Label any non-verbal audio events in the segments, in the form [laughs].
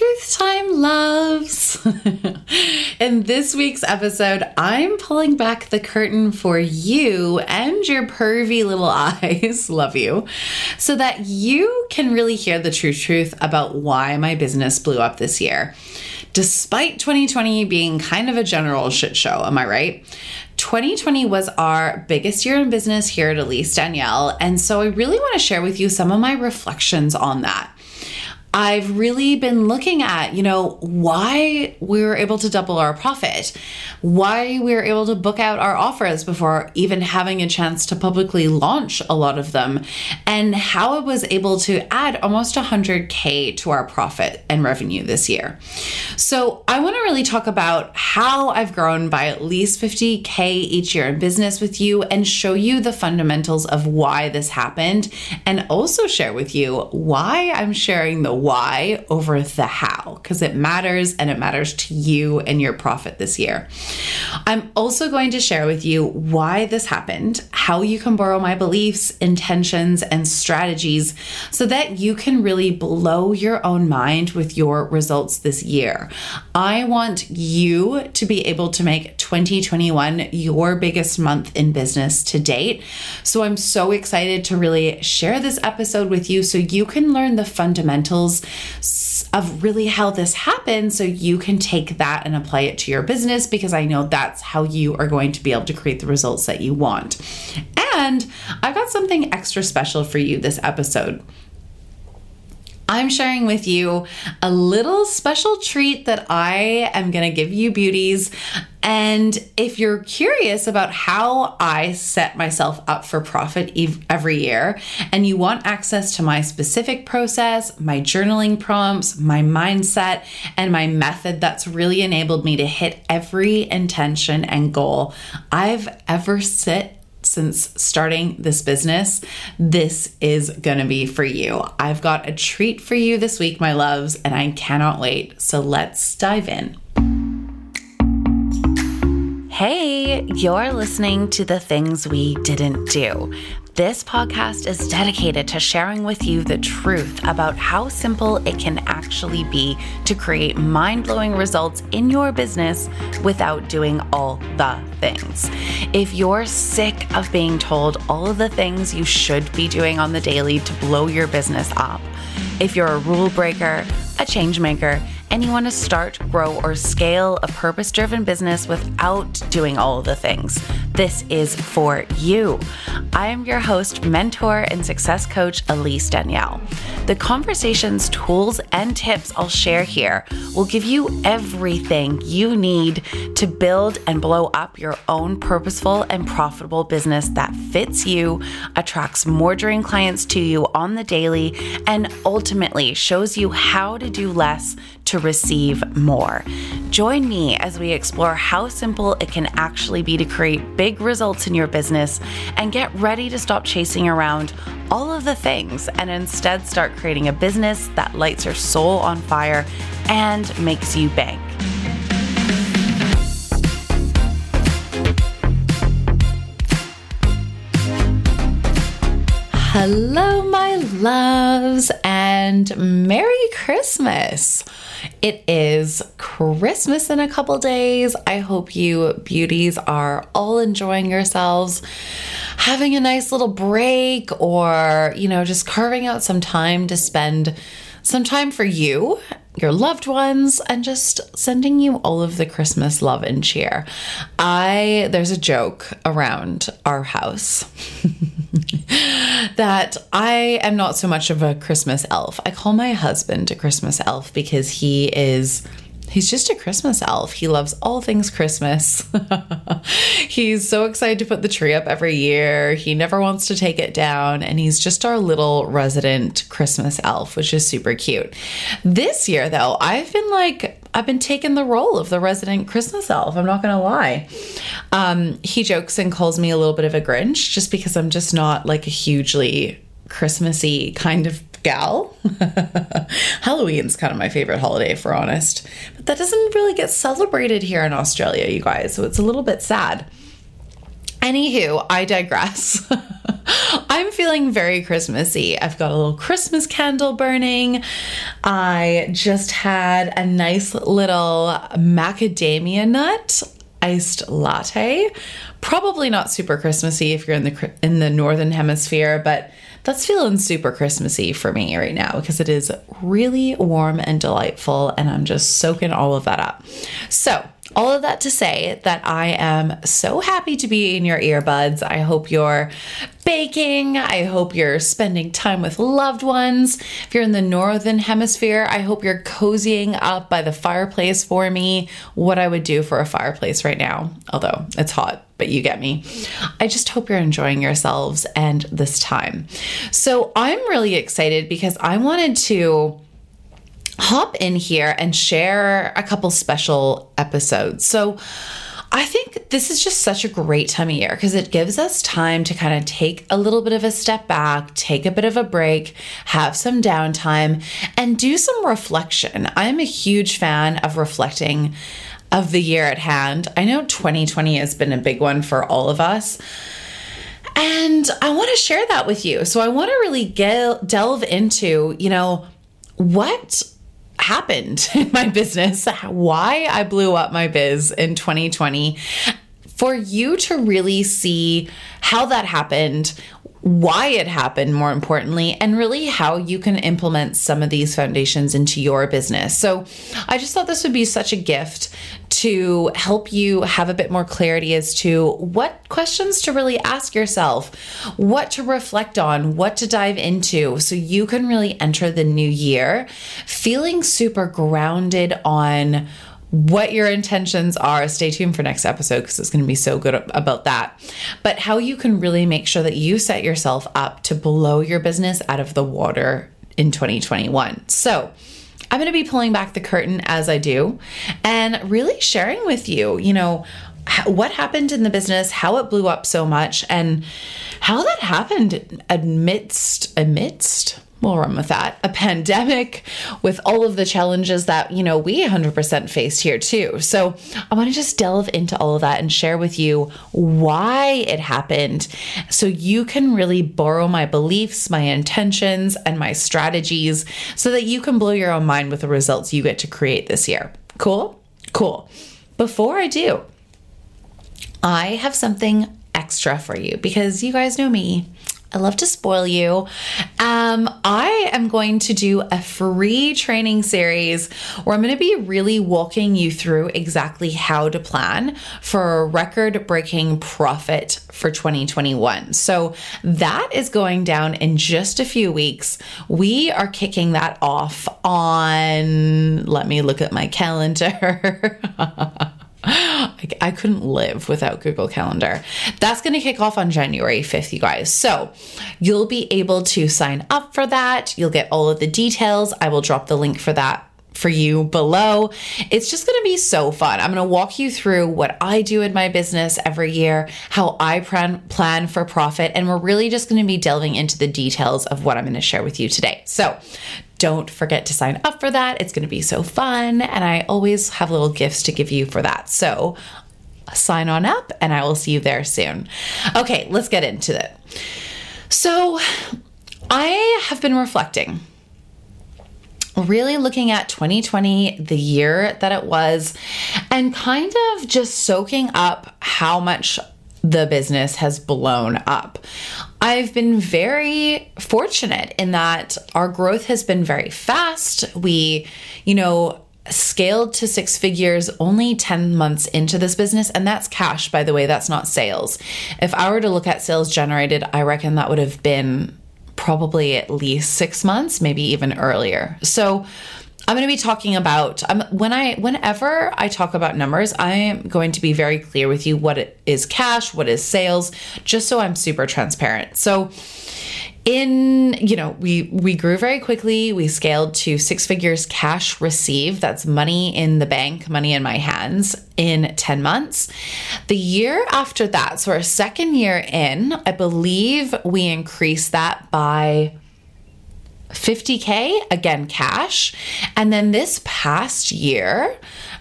Truth Time loves. [laughs] In this week's episode, I'm pulling back the curtain for you and your pervy little [laughs] eyes, love you, so that you can really hear the true truth about why my business blew up this year. Despite 2020 being kind of a general shit show, am I right? 2020 was our biggest year in business here at Elise Danielle, and so I really want to share with you some of my reflections on that. I've really been looking at, you know, why we were able to double our profit, why we were able to book out our offers before even having a chance to publicly launch a lot of them, and how I was able to add almost 100K to our profit and revenue this year. So, I want to really talk about how I've grown by at least 50K each year in business with you and show you the fundamentals of why this happened, and also share with you why I'm sharing the why over the how because it matters and it matters to you and your profit this year. I'm also going to share with you why this happened, how you can borrow my beliefs, intentions, and strategies so that you can really blow your own mind with your results this year. I want you to be able to make 2021 your biggest month in business to date. So I'm so excited to really share this episode with you so you can learn the fundamentals of really how this happens so you can take that and apply it to your business because I know that's how you are going to be able to create the results that you want. And I've got something extra special for you this episode. I'm sharing with you a little special treat that I am going to give you beauties. And if you're curious about how I set myself up for profit every year and you want access to my specific process, my journaling prompts, my mindset, and my method that's really enabled me to hit every intention and goal I've ever set since starting this business, this is gonna be for you. I've got a treat for you this week, my loves, and I cannot wait. So let's dive in. Hey, you're listening to the things we didn't do. This podcast is dedicated to sharing with you the truth about how simple it can actually be to create mind blowing results in your business without doing all the things. If you're sick of being told all of the things you should be doing on the daily to blow your business up, if you're a rule breaker, a change maker, want to start, grow, or scale a purpose driven business without doing all the things, this is for you. I am your host, mentor, and success coach, Elise Danielle. The conversations, tools, and tips I'll share here will give you everything you need to build and blow up your own purposeful and profitable business that fits you, attracts more dream clients to you on the daily, and ultimately shows you how to do less to receive more. Join me as we explore how simple it can actually be to create big results in your business and get ready to stop chasing around all of the things and instead start creating a business that lights your soul on fire and makes you bank. Hello, my loves, and Merry Christmas! It is Christmas in a couple days. I hope you beauties are all enjoying yourselves, having a nice little break, or, you know, just carving out some time to spend some time for you your loved ones and just sending you all of the Christmas love and cheer. I there's a joke around our house [laughs] [laughs] that I am not so much of a Christmas elf. I call my husband a Christmas elf because he is He's just a Christmas elf. He loves all things Christmas. [laughs] he's so excited to put the tree up every year. He never wants to take it down. And he's just our little resident Christmas elf, which is super cute. This year, though, I've been like, I've been taking the role of the resident Christmas elf. I'm not going to lie. Um, he jokes and calls me a little bit of a Grinch just because I'm just not like a hugely Christmassy kind of gal. [laughs] Halloween's kind of my favorite holiday, for honest. But that doesn't really get celebrated here in Australia, you guys. So it's a little bit sad. Anywho, I digress. [laughs] I'm feeling very Christmassy. I've got a little Christmas candle burning. I just had a nice little macadamia nut iced latte. Probably not super Christmassy if you're in the in the northern hemisphere, but that's feeling super Christmassy for me right now because it is really warm and delightful and I'm just soaking all of that up. So, all of that to say that I am so happy to be in your earbuds. I hope you're baking. I hope you're spending time with loved ones. If you're in the northern hemisphere, I hope you're cozying up by the fireplace for me. What I would do for a fireplace right now, although it's hot, but you get me. I just hope you're enjoying yourselves and this time. So I'm really excited because I wanted to hop in here and share a couple special episodes. So, I think this is just such a great time of year because it gives us time to kind of take a little bit of a step back, take a bit of a break, have some downtime, and do some reflection. I'm a huge fan of reflecting of the year at hand. I know 2020 has been a big one for all of us. And I want to share that with you. So I want to really get, delve into, you know, what happened [laughs] in my business, why I blew up my biz in 2020, for you to really see how that happened, why it happened, more importantly, and really how you can implement some of these foundations into your business. So, I just thought this would be such a gift to help you have a bit more clarity as to what questions to really ask yourself, what to reflect on, what to dive into, so you can really enter the new year feeling super grounded on what your intentions are. Stay tuned for next episode because it's going to be so good about that. But how you can really make sure that you set yourself up to blow your business out of the water in 2021. So, I'm going to be pulling back the curtain as I do and really sharing with you, you know, what happened in the business, how it blew up so much, and how that happened amidst amidst we'll run with that. A pandemic with all of the challenges that, you know, we 100% faced here too. So I want to just delve into all of that and share with you why it happened so you can really borrow my beliefs, my intentions, and my strategies so that you can blow your own mind with the results you get to create this year. Cool? Cool. Before I do, I have something extra for you because you guys know me. I love to spoil you. Um, I am going to do a free training series where I'm going to be really walking you through exactly how to plan for a record breaking profit for 2021. So that is going down in just a few weeks. We are kicking that off on, let me look at my calendar. [laughs] I, I couldn't live without Google Calendar. That's going to kick off on January 5th, you guys. So you'll be able to sign up for that. You'll get all of the details. I will drop the link for that for you below. It's just going to be so fun. I'm going to walk you through what I do in my business every year, how I plan plan for profit, and we're really just going to be delving into the details of what I'm going to share with you today. So, don't forget to sign up for that. It's going to be so fun, and I always have little gifts to give you for that. So, sign on up and I will see you there soon. Okay, let's get into it. So, I have been reflecting really looking at 2020, the year that it was, and kind of just soaking up how much the business has blown up. I've been very fortunate in that our growth has been very fast. We, you know, scaled to six figures only 10 months into this business and that's cash by the way that's not sales if i were to look at sales generated i reckon that would have been probably at least six months, maybe even earlier. So I'm going to be talking about um, when I whenever I talk about numbers, I am going to be very clear with you what is cash, what is sales, just so I'm super transparent. So in you know we we grew very quickly. We scaled to six figures cash received. That's money in the bank money in my hands in 10 months. The year after that so our second year in i believe we increased that by 50k again cash and then this past year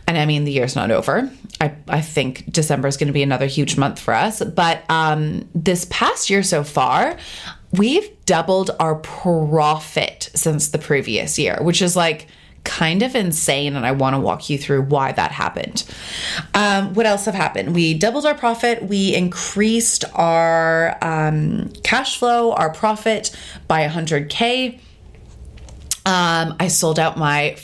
And I mean, the year's not over. I, I think December is going to be another huge month for us. But um, this past year so far, we've doubled our profit since the previous year, which is like kind of insane. And I want to walk you through why that happened. Um, what else have happened? We doubled our profit, we increased our um, cash flow, our profit by 100K. Um, I sold out my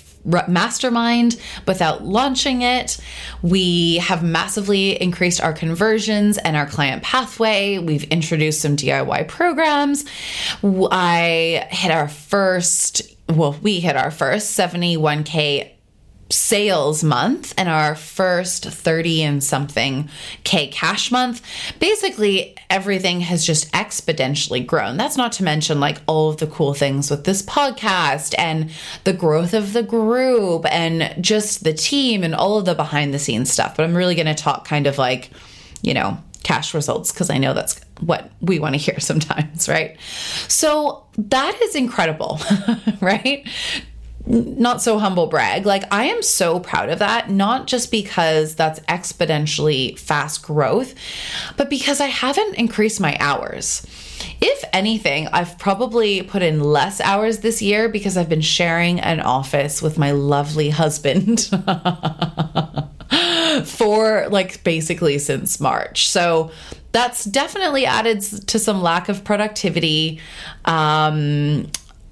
mastermind without launching it. We have massively increased our conversions and our client pathway. We've introduced some DIY programs. I hit our first, well, we hit our first 71K sales month and our first 30 and something K cash month. Basically, everything has just exponentially grown. That's not to mention like all of the cool things with this podcast and the growth of the group and just the team and all of the behind the scenes stuff. But I'm really going to talk kind of like, you know, cash results because I know that's what we want to hear [laughs] sometimes, right? So that is incredible, [laughs] right? Not so humble brag. Like, I am so proud of that, not just because that's exponentially fast growth, but because I haven't increased my hours. If anything, I've probably put in less hours this year because I've been sharing an office with my lovely husband. [laughs] for like basically since March. So that's definitely added to some lack of productivity. Um,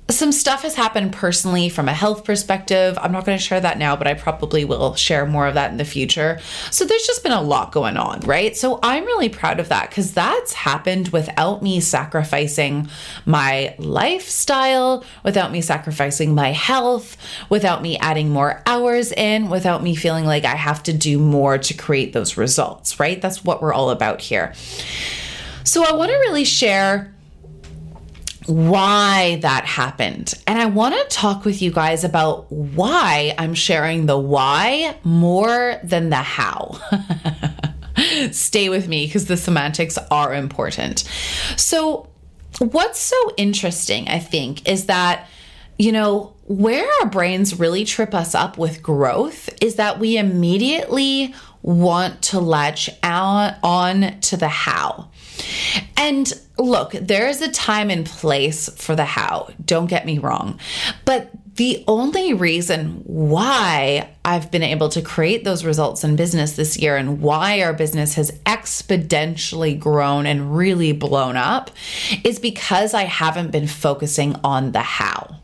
some stuff has happened personally from a health perspective. I'm not going to share that now, but I probably will share more of that in the future. So there's just been a lot going on, right? So I'm really proud of that because that's happened without me sacrificing my lifestyle, without me sacrificing my health, without me adding more hours in, without me feeling like I have to do more to create those results, right? That's what we're all about here. So I want to really share why that happened. And I want to talk with you guys about why I'm sharing the why more than the how. [laughs] Stay with me because the semantics are important. So, what's so interesting, I think, is that, you know, where our brains really trip us up with growth is that we immediately want to latch on, on to the how. And look, there is a time and place for the how, don't get me wrong. But the only reason why I've been able to create those results in business this year and why our business has exponentially grown and really blown up is because I haven't been focusing on the how.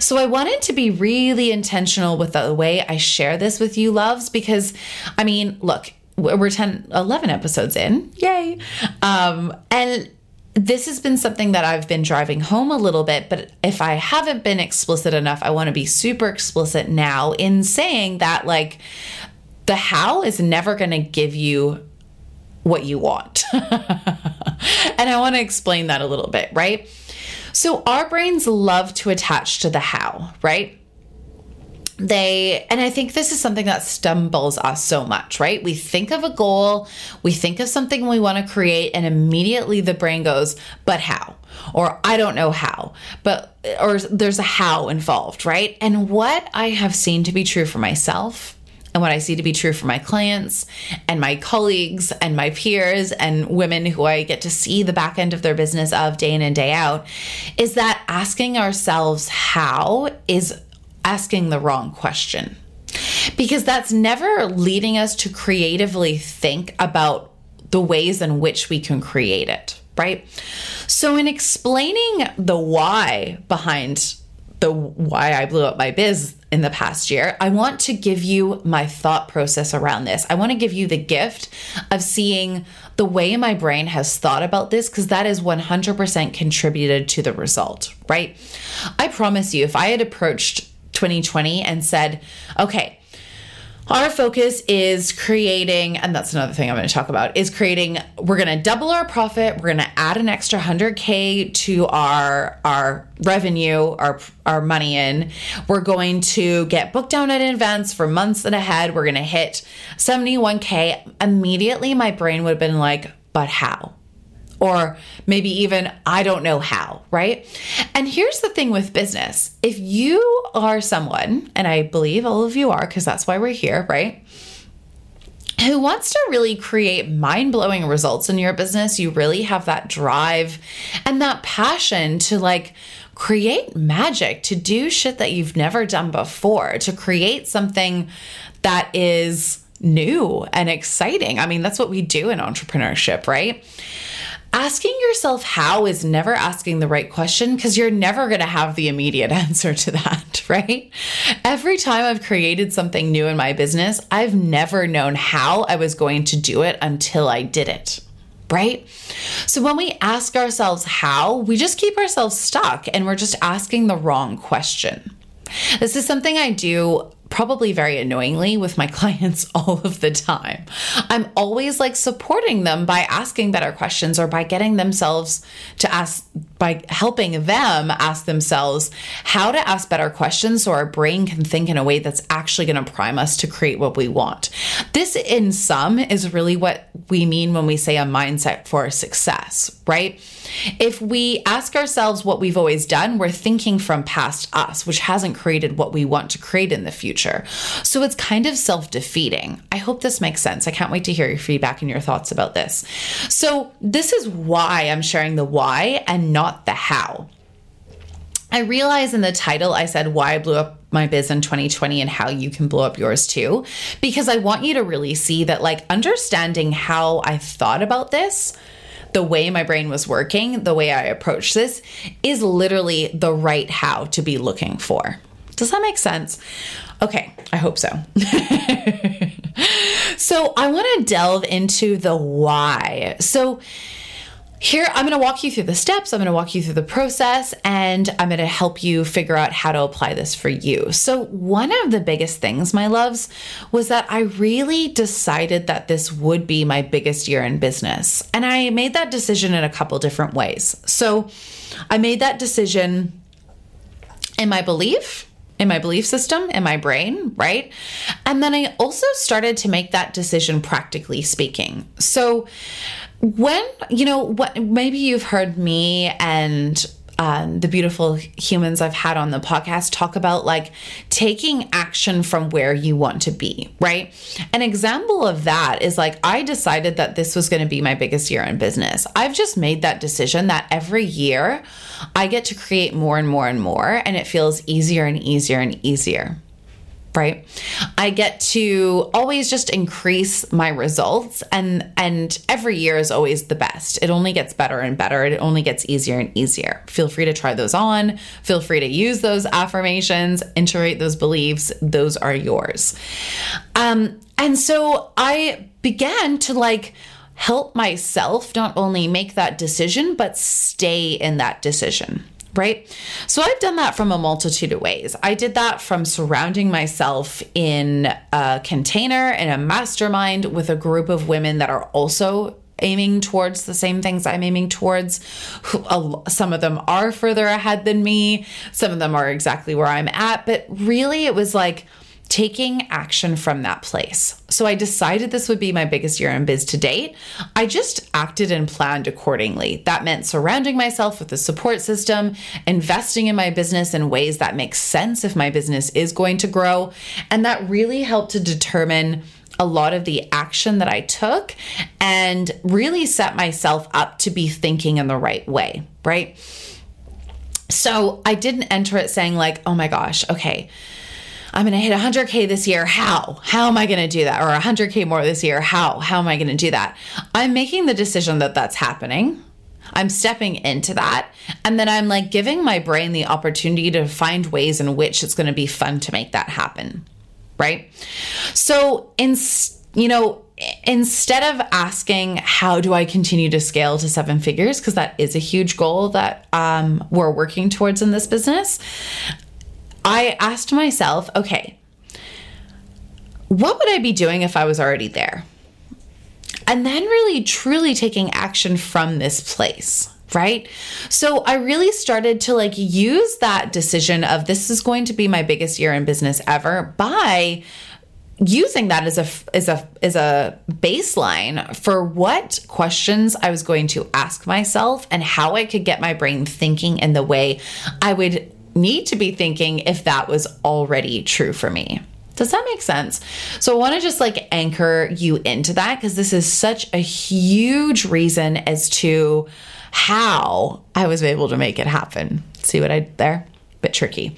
So I wanted to be really intentional with the way I share this with you, loves, because I mean, look, we're 10, 11 episodes in. Yay. Um, and this has been something that I've been driving home a little bit, but if I haven't been explicit enough, I want to be super explicit now in saying that, like, the how is never going to give you what you want. [laughs] and I want to explain that a little bit, right? So, our brains love to attach to the how, right? They and i think this is something that stumbles us so much right? We think of a goal we think of something we want to create and immediately the brain goes but how? Or i don't know how. But or there's a how involved right? And what i have seen to be true for myself and what I see to be true for my clients and my colleagues and my peers and women who I get to see the back end of their business of day in and day out is that asking ourselves how is asking the wrong question because that's never leading us to creatively think about the ways in which we can create it, right? So, in explaining the why behind the why I blew up my biz in the past year, I want to give you my thought process around this. I want to give you the gift of seeing the way my brain has thought about this because that is 100% contributed to the result, right? I promise you, if I had approached 2020 and said, okay, our focus is creating, and that's another thing I'm going to talk about, is creating, we're going to double our profit. We're going to add an extra 100K to our, our revenue, our, our money in. We're going to get booked down in advance for months and ahead. We're going to hit 71K. Immediately, my brain would have been like, but how? Or maybe even I don't know how, right? And here's the thing with business if you are someone, and I believe all of you are, because that's why we're here, right? Who wants to really create mind blowing results in your business? You really have that drive and that passion to like create magic, to do shit that you've never done before, to create something that is new and exciting. I mean, that's what we do in entrepreneurship, right? Asking yourself how is never asking the right question because you're never going to have the immediate [laughs] answer to that, [laughs] right? Every time I've created something new in my business, I've never known how I was going to do it until I did it right? So when we ask ourselves how, we just keep ourselves stuck and we're just asking the wrong question. This is something I do probably very annoyingly with my [laughs] clients all of the time. I'm always like supporting them by asking better questions or by getting themselves to ask, by helping them ask themselves how to ask better questions so our brain can think in a way that's actually going to prime us to create what we want. This, in sum, is really what we mean when we say a mindset for success, right? If we ask ourselves what we've always done, we're thinking from past us, which hasn't created what we want to create in the future. So it's kind of self defeating. I hope this makes sense. I can't wait to hear your feedback and your thoughts about this. So, this is why I'm sharing the why and not the how. I realize in the title I said why I blew up my biz in 2020 and how you can blow up yours too, because I want you to really see that, like, understanding how I thought about this the way my brain was working, the way I approach this is literally the right how to be looking for. Does that make sense? Okay, I hope so. [laughs] so, I want to delve into the why. So, here, I'm going to walk you through the steps, I'm going to walk you through the process, and I'm going to help you figure out how to apply this for you. So, one of the biggest things, my loves, was that I really decided that this would be my biggest year in business. And I made that decision in a couple different ways. So, I made that decision in my belief, in my belief system, in my brain, right? And then I also started to make that decision practically speaking. So, when you know what maybe you've heard me and um, the beautiful humans I've had on the podcast talk about like taking action from where you want to be, right? An example of that is like I decided that this was going to be my biggest year in business. I've just made that decision that every year I get to create more and more and more, and it feels easier and easier and easier right? I get to always just increase my results and and every year is always the best. It only gets better and better. It only gets easier and easier. Feel free to try those on. Feel free to use those affirmations integrate those beliefs. Those are yours. Um and so i began to like help myself not only make that decision but stay in that decision right? So I've done that from a multitude of ways. I did that from surrounding myself in a container in a mastermind with a group of women that are also aiming towards the same things I'm aiming towards. Some of them are further ahead than me, some of them are exactly where I'm at, but really it was like taking action from that place. So I decided this would be my biggest year in biz to date. I just acted and planned accordingly. That meant surrounding myself with a support system, investing in my business in ways that make sense if my business is going to grow. And that really helped to determine a lot of the action that I took and really set myself up to be thinking in the right way, right? So I didn't enter it saying, like, oh my gosh, okay I'm going to hit 100K this year. How? How am I going to do that? Or 100K more this year. How? How am I going to do that? I'm making the decision that that's happening. I'm stepping into that. And then I'm like giving my brain the opportunity to find ways in which it's going to be fun to make that happen. Right. So, in, you know, instead of asking how do i continue to scale to seven figures because that is a huge goal that um, we're working towards in this business I asked myself, okay, what would I be doing if I was already there? And then really truly taking action from this place right? So I really started to like use that decision of this is going to be my biggest year in business ever by using that as a as a as a baseline for what questions I was going to ask myself and how I could get my brain thinking in the way I would need to be thinking if that was already true for me. Does that make sense? So I want to just like anchor you into that because this is such a huge reason as to how I was able to make it happen. See what I did there? Bit tricky.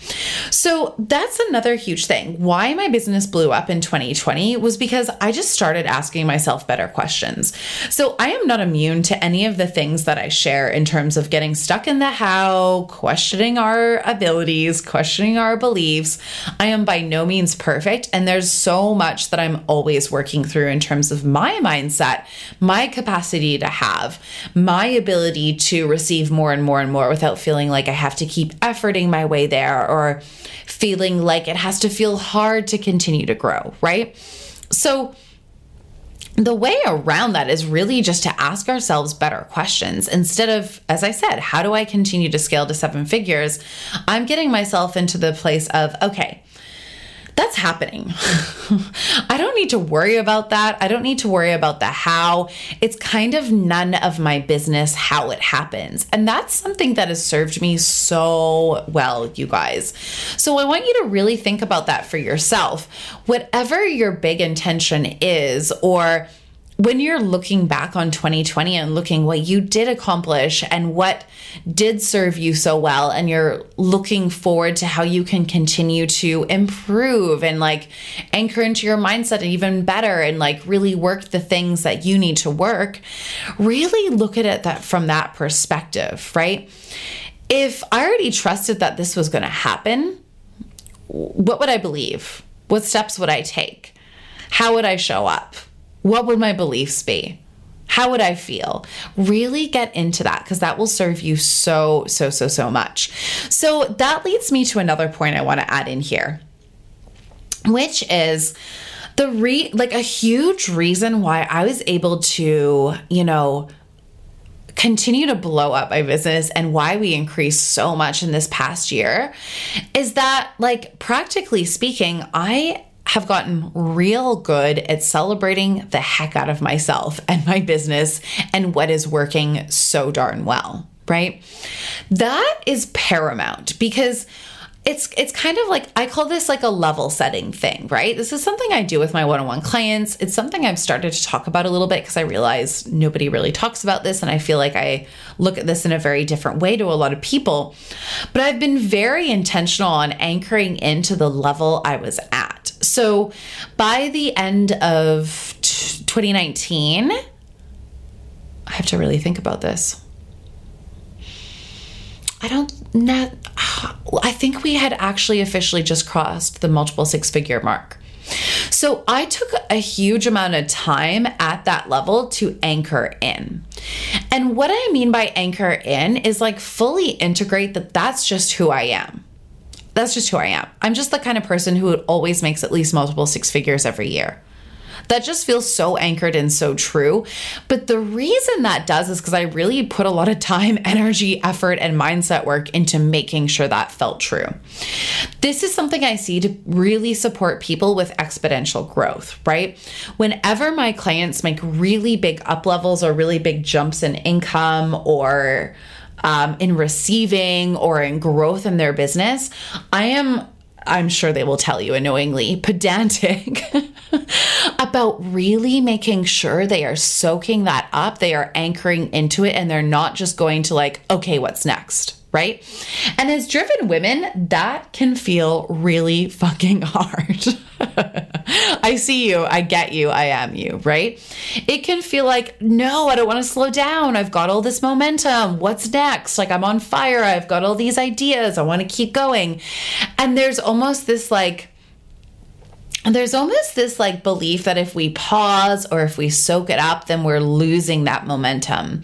So that's another huge thing. Why my business blew up in 2020 was because I just started asking myself better questions. So I am not immune to any of the things that I share in terms of getting stuck in the how, questioning our abilities, questioning our beliefs. I am by no means perfect. And there's so much that I'm always working through in terms of my mindset, my capacity to have, my ability to receive more and more and more without feeling like I have to keep efforting my way there or feeling like it has to feel hard to continue to grow, right? So, the way around that is really just to ask ourselves better questions instead of, as I said, how do I continue to scale to seven figures? I'm getting myself into the place of, okay, that's happening. [laughs] I don't need to worry about that. I don't need to worry about the how. It's kind of none of my business how it happens. And that's something that has served me so well, you guys. So I want you to really think about that for yourself. Whatever your big intention is, or when you're looking back on 2020 and looking what you did accomplish and what did serve you so well and you're looking forward to how you can continue to improve and like anchor into your mindset even better and like really work the things that you need to work really look at it that from that perspective right? If i already trusted that this was going to happen what would i believe? What steps would i take? How would i show up what would my beliefs be? How would I feel? Really get into that because that will serve you so, so, so, so much. So that leads me to another point I want to add in here, which is the re like a huge reason why I was able to, you know, continue to blow up my business and why we increased so much in this past year is that like practically speaking, I have gotten real good at celebrating the heck out of myself and my business and what is working so darn well, right? That is paramount because it's it's kind of like I call this like a level setting thing, right? This is something I do with my one-on-one clients. It's something I've started to talk about a little bit because I realize nobody really talks about this and I feel like I look at this in a very different way to a lot of people. But I've been very intentional on anchoring into the level I was at. So by the end of 2019, I have to really think about this. I don't not [sighs] I think we had actually officially just crossed the multiple six figure mark. So I took a huge amount of time at that level to anchor in. And what I mean by anchor in is like fully integrate that that's just who I am. That's just who I am. I'm just the kind of person who always makes at least multiple six figures every year. That just feels so anchored and so true. But the reason that does is because I really put a lot of time, energy, effort, and mindset work into making sure that felt true. This is something I see to really support people with exponential growth, right? Whenever my clients make really big up levels or really big jumps in income or um, in receiving or in growth in their business, I am I'm sure they will tell you annoyingly, [laughs] pedantic about really making sure they are soaking that up, they are anchoring into it, and they're not just going to like, okay, what's next? Right. And as driven women, that can feel really fucking [laughs] hard. [laughs] I see you. I get you. I am you, right? It can feel like, no, I don't want to slow down. I've got all this momentum. What's next? Like, I'm on fire. I've got all these ideas. I want to keep going. And there's almost this like, there's almost this like belief that if we pause or if we soak it up, then we're losing that momentum,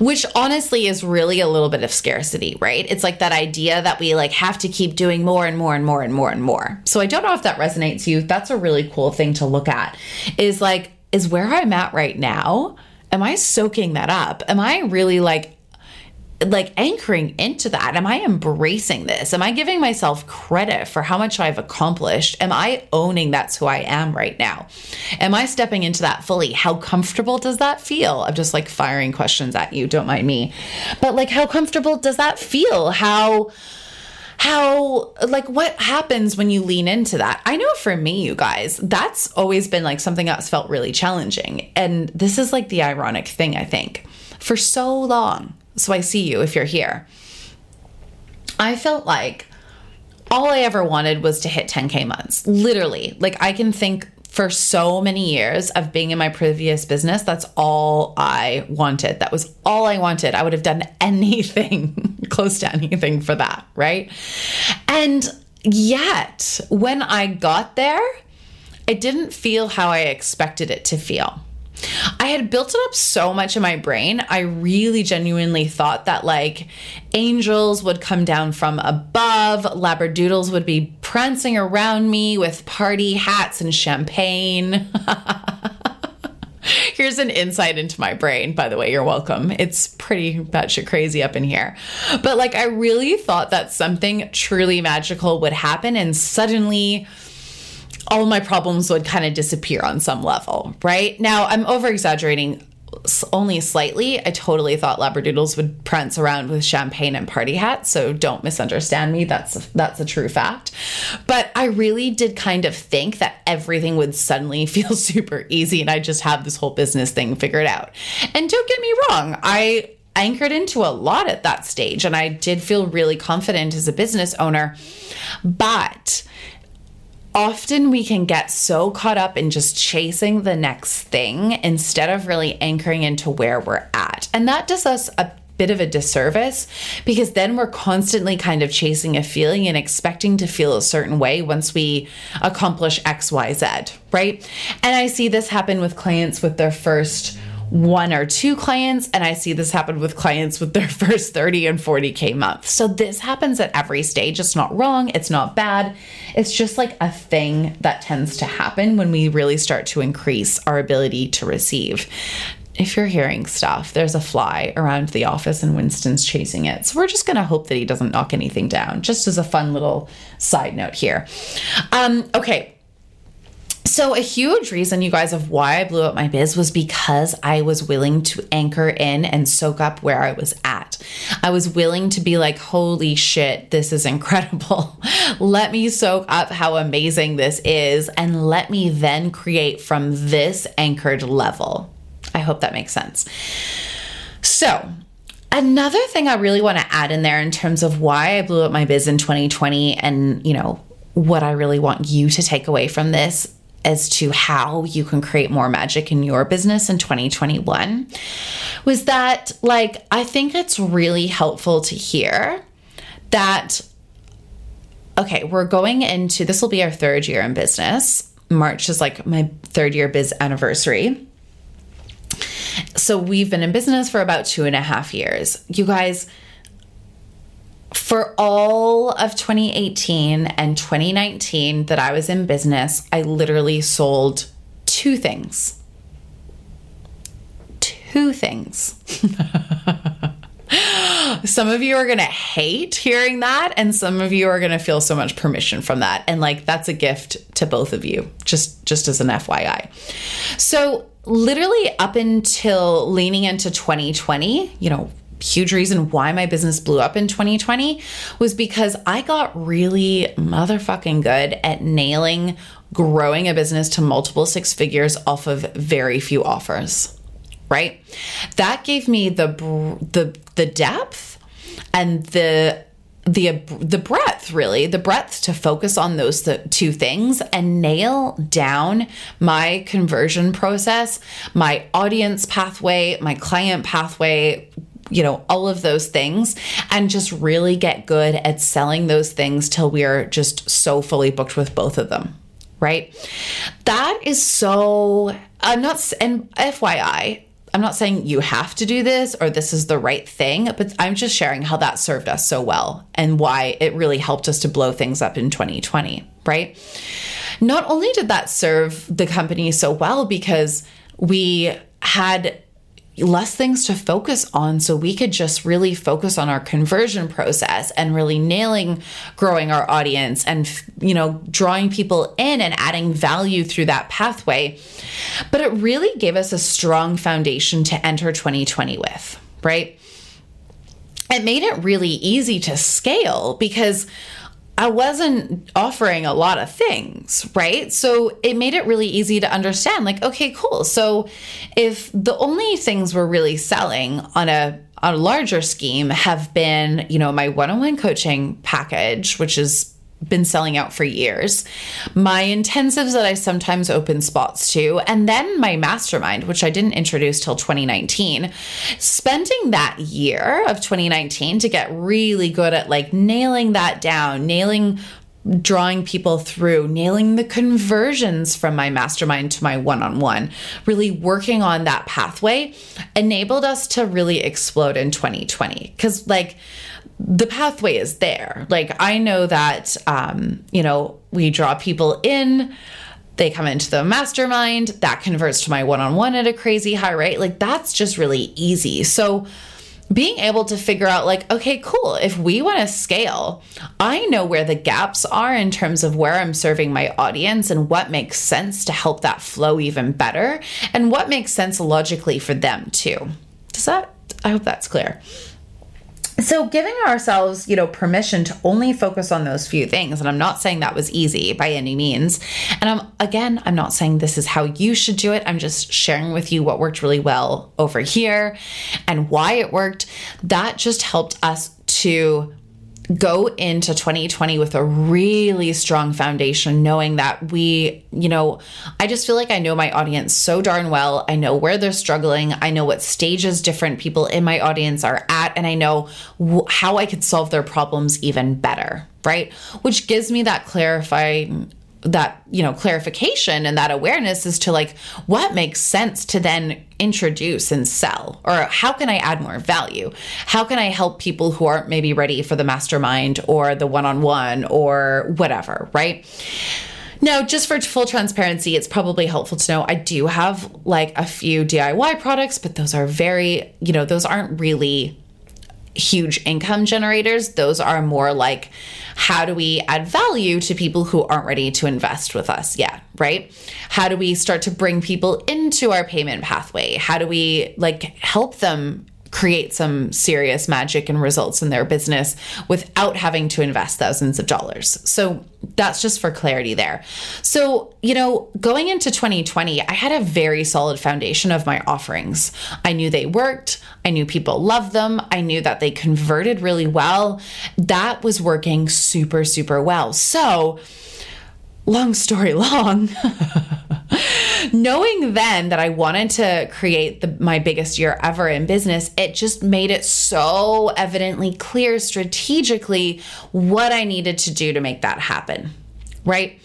which honestly is really a little bit of scarcity, right? It's like that idea that we like have to keep doing more and more and more and more and more. So I don't know if that resonates you. That's a really cool thing to look at is like, is where I'm at right now, am I soaking that up? Am I really like like anchoring into that? Am I embracing this? Am I giving myself credit for how much I've accomplished? Am I owning that's who I am right now? Am I stepping into that fully? How comfortable does that feel? I'm just like firing questions at you, don't mind me. But like, how comfortable does that feel? How, how like what happens when you lean into that i know for me you guys that's always been like something that's felt really challenging and this is like the ironic thing i think for so long so I see you if you're here. I felt like all I ever wanted was to hit 10K months. Literally. Like I can think for so many years of being in my previous business, that's all I wanted. That was all I wanted. I would have done [laughs] anything, close to anything for that, right? And yet, when I got there, it didn't feel how I expected it to feel. I had built it up so much in my brain. I really genuinely thought that like angels would come down from above, labradoodles would be prancing around me with party hats and champagne. [laughs] Here's an insight into my brain, by the way. You're welcome. It's pretty batshit crazy up in here. But like, I really thought that something truly magical would happen, and suddenly all my problems would kind of disappear on some level, right? Now, I'm over exaggerating only slightly. I totally thought labradoodles would prance around with champagne and party hats, so don't misunderstand me. That's a, that's a true fact. But I really did kind of think that everything would suddenly [laughs] feel super easy and I just have this whole business thing figured out. And don't get me wrong, I anchored into a lot at that stage and I did feel really confident as a business owner. But often we can get so caught up in just chasing the next thing instead of really anchoring into where we're at. And that does us a bit of a disservice because then we're constantly kind of chasing a feeling and expecting to feel a certain way once we accomplish XYZ, right? And I see this happen with clients with their first one or two clients and i see this happen with clients with their [laughs] first 30 and 40k month so this happens at every stage. It's not wrong. It's not bad. It's just like a thing that tends to happen when we really start to increase our ability to receive. If you're hearing stuff, there's a fly around the office and Winston's chasing it. So we're just going to hope that he doesn't knock anything down, just as a fun little side note here. Um, okay, so, a huge reason, you guys, of why I blew up my biz was because I was willing to anchor in and soak up where I was at. I was willing to be like, holy shit, this is [laughs] incredible. let me soak up how amazing this is, and let me then create from this anchored level. I hope that makes sense. So, another thing I really want to add in there in terms of why I blew up my biz in 2020 and, you know, what I really want you to take away from this as to how you can create more magic in your business in 2021 was that, like, I think it's really helpful to hear that, okay, we're going into this will be our third year in business. March is like my third year biz anniversary. So we've been in business for about two and a half years. You guys, for all of 2018 and 2019 that I was in business, I literally sold two things. Two things. [laughs] some of you are going to hate hearing that and some of you are going to feel so much permission from that and like that's a gift to both of you just just as an FYI. So literally up until leaning into 2020, you know, huge reason why my business blew up in 2020 was because I got really motherfucking good at nailing growing a business to multiple six figures off of very few offers. Right? That gave me the the the depth and the the the breadth really the breadth to focus on those two things and nail down my conversion process my audience pathway my client pathway you know, all of those things and just really get good at selling those things till we are just so fully booked with both of them. Right. That is so, I'm not, and FYI, I'm not saying you have to do this or this is the right thing, but I'm just sharing how that served us so well and why it really helped us to blow things up in 2020. Right. Not only did that serve the company so well because we had less things to focus on so we could just really focus on our conversion process and really nailing growing our audience and you know drawing people in and adding value through that pathway. But it really gave us a strong foundation to enter 2020 with right? It made it really easy to scale because I wasn't offering a lot of things, right? So it made it really easy to understand like, okay, cool. So if the only things we're really selling on a on a larger scheme have been, you know, my one-on-one coaching package, which is been selling out for years, my intensives that I sometimes open spots to, and then my mastermind, which I didn't introduce till 2019. Spending that year of 2019 to get really good at like nailing that down, nailing drawing people through, nailing the conversions from my mastermind to my one on one, really working on that pathway enabled us to really explode in 2020. Because, like, the pathway is there. Like I know that um, you know, we draw people in, they come into the mastermind, that converts to my one-on-one at a crazy high rate. Like that's just really easy. So being able to figure out like okay cool if we want to scale i know where the gaps are in terms of where i'm serving my audience and what makes sense to help that flow even better and what makes sense logically for them too does that i hope that's clear so giving ourselves you know permission to only focus on those few things and i'm not saying that was easy by any means. And i'm again i'm not saying this is how you should do it. I'm just sharing with you what worked really well over here and why it worked. That just helped us to go into 2020 with a really strong foundation, knowing that we, you know, I just feel like I know my audience so darn well. I know where they're struggling. I know what stages different people in my audience are at, and I know how I could solve their problems even better, right? Which gives me that clarifying that you know clarification and that awareness as to like what makes sense to then introduce and sell? Or how can i add more value? How can i help people who aren't maybe ready for the mastermind or the one-on-one or whatever right? Now, just for full transparency, it's probably helpful to know I do have like a few DIY products, but those are very, you know, those aren't really huge income generators. Those are more like how do we add value to people who aren't ready to invest with us yet, right? How do we start to bring people into our payment pathway? How do we like help them create some serious magic and results in their business without having to invest thousands of dollars. So that's just for clarity there. So, you know, going into 2020, I had a very solid foundation of my offerings. I knew they worked, I knew people loved them, I knew that they converted really well. That was working super, super well. So, long story [laughs] long, knowing then that I wanted to create the, my biggest year ever in business, it just made it so evidently clear strategically what I needed to do to make that happen. Right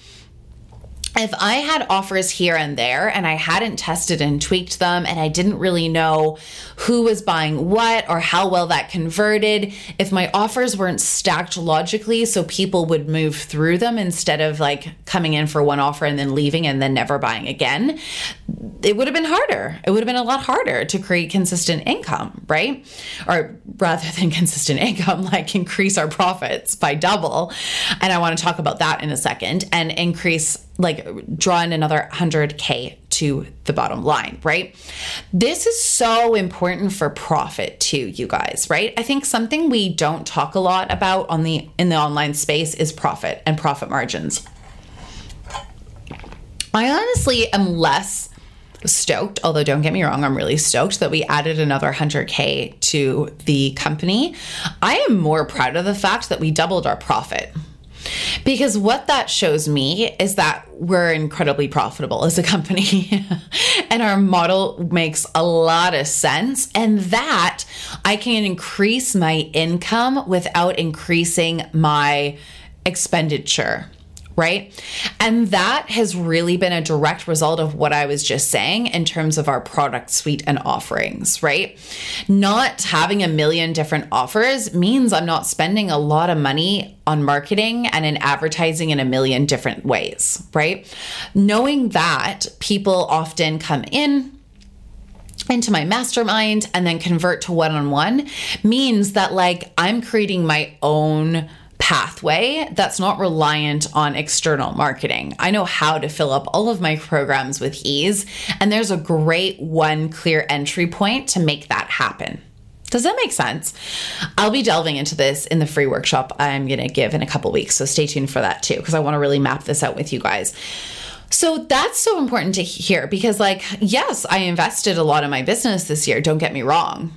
if I had offers here and there and I hadn't tested and tweaked them and I didn't really know who was buying what or how well that converted, if my offers weren't stacked logically so people would move through them instead of like coming in for one offer and then leaving and then never buying again, it would have been harder. It would have been a lot harder to create consistent income, right? Or rather than [laughs] consistent income, like increase our profits by double. And I want to talk about that in a second and increase like draw in another 100k to the bottom line, right? This is so important for profit too, you guys, right? I think something we don't talk a lot about on the in the online space is profit and profit margins. I honestly am less stoked, although don't get me wrong, I'm really stoked that we added another 100K to the company. I am more proud of the fact that we doubled our profit. Because what that shows me is that we're incredibly profitable as a company [laughs] and our model makes a lot of sense, and that I can increase my income without increasing my expenditure right? And that has really been a direct result of what I was just saying in terms of our product suite and offerings, right? Not having a million different offers means I'm not spending a lot of money on marketing and in advertising in a million different ways, right? Knowing that people often come in into my mastermind and then convert to one on one means that like I'm creating my own pathway that's not reliant on external marketing. I know how to fill up all of my programs with ease, and there's a great one clear entry point to make that happen. Does that make sense? I'll be delving into this in the free workshop I'm going to give in a couple weeks, so stay tuned for that too because I want to really map this out with you guys. So that's so important to hear because, like, yes, I invested a lot in my business this year. Don't get me wrong.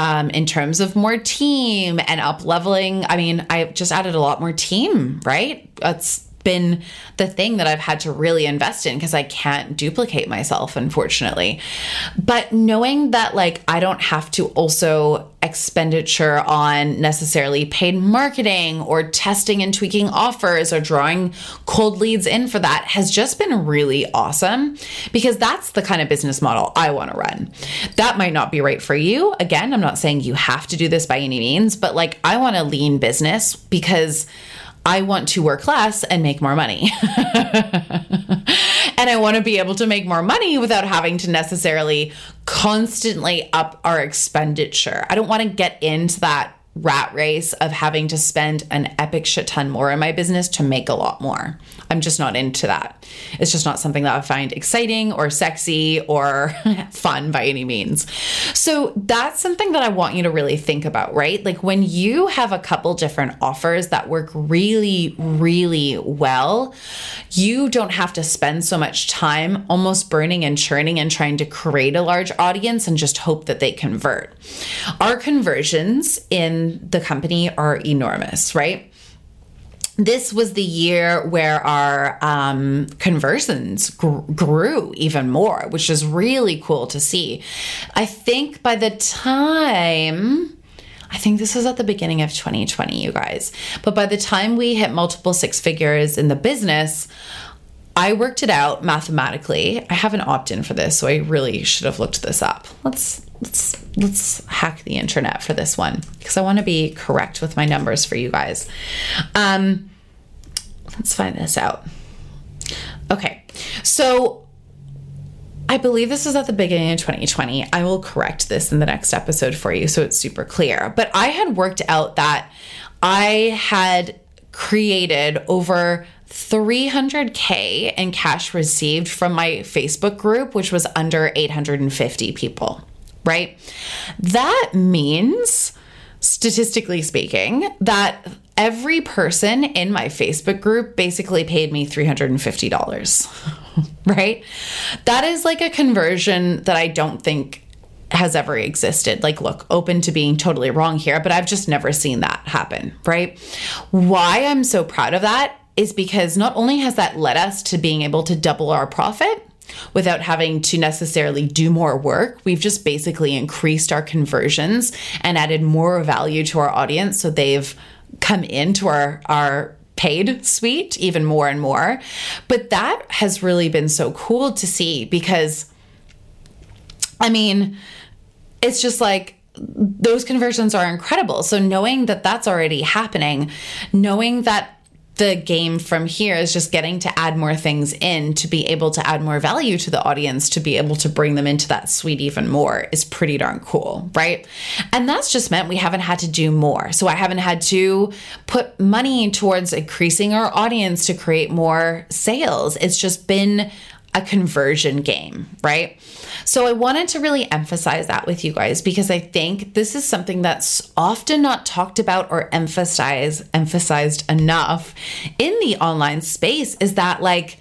Um, in terms of more team and up leveling, I mean, I just added a lot more team, right? That's been the thing that I've had to really invest in because I can't duplicate myself, unfortunately. But knowing that, like, I don't have to also expenditure on necessarily paid marketing or testing and tweaking offers or drawing cold leads in for that has just been really awesome because that's the kind of business model I want to run. That might not be right for you. Again, I'm not saying you have to do this by any means, but like, I want a lean business because I want to work less and make more money. [laughs] and I want to be able to make more money without having to necessarily constantly up our expenditure. I don't want to get into that rat race of having to spend an epic shit ton more in my business to make a lot more. I'm just not into that. It's just not something that I find exciting or sexy or [laughs] fun by any means. So that's something that I want you to really think about, right? Like when you have a couple different offers that work really, really well, you don't have to spend so much time almost burning and churning and trying to create a large audience and just hope that they convert. Our conversions in the company are enormous, right? This was the year where our um, conversions gr- grew even more, which is really cool to see. I think by the time, I think this was at the beginning of 2020, you guys, but by the time we hit multiple six figures in the business, I worked it out mathematically. I have an opt-in for this, so I really should have looked this up. Let's let's let's hack the internet for this one because I want to be correct with my numbers for you guys. Um, let's find this out. Okay, so I believe this is at the beginning of 2020. I will correct this in the next episode for you so it's super clear. But I had worked out that I had created over 300K in cash received from my Facebook group, which was under 850 people right? That means, statistically speaking, that every person in my Facebook group basically paid me $350, [laughs] right? That is like a conversion that I don't think has ever existed. Like, look, open to being totally wrong here, but I've just never seen that happen, right? Why I'm so proud of that is because not only has that led us to being able to double our profit, without having to necessarily do more work. We've just basically increased our conversions and added more value to our audience. So they've come into our, our paid suite even more and more. But that has really been so cool to see because, I mean, it's just like, those conversions are incredible. So knowing that that's already happening, knowing that the game from here is just getting to add more things in to be able to add more value to the audience to be able to bring them into that suite even more is pretty darn cool, right? And that's just meant we haven't had to do more. So I haven't had to put money towards increasing our audience to create more sales. It's just been a conversion game, right? So I wanted to really emphasize that with you guys because I think this is something that's often not talked about or emphasized emphasized enough in the online space is that like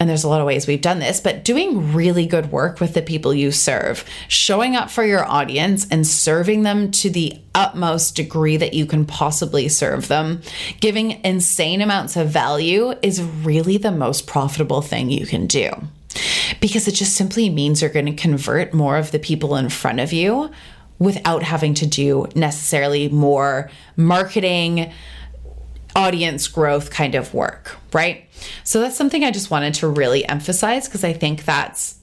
and there's a lot of ways we've done this, but doing really good work with the people you serve, showing up for your audience and serving them to the utmost degree that you can possibly serve them, giving insane amounts of value is really the most profitable thing you can do. Because it just simply means you're going to convert more of the people in front of you without having to do necessarily more marketing, audience growth kind of work, right? So that's something I just wanted to really emphasize because I think that's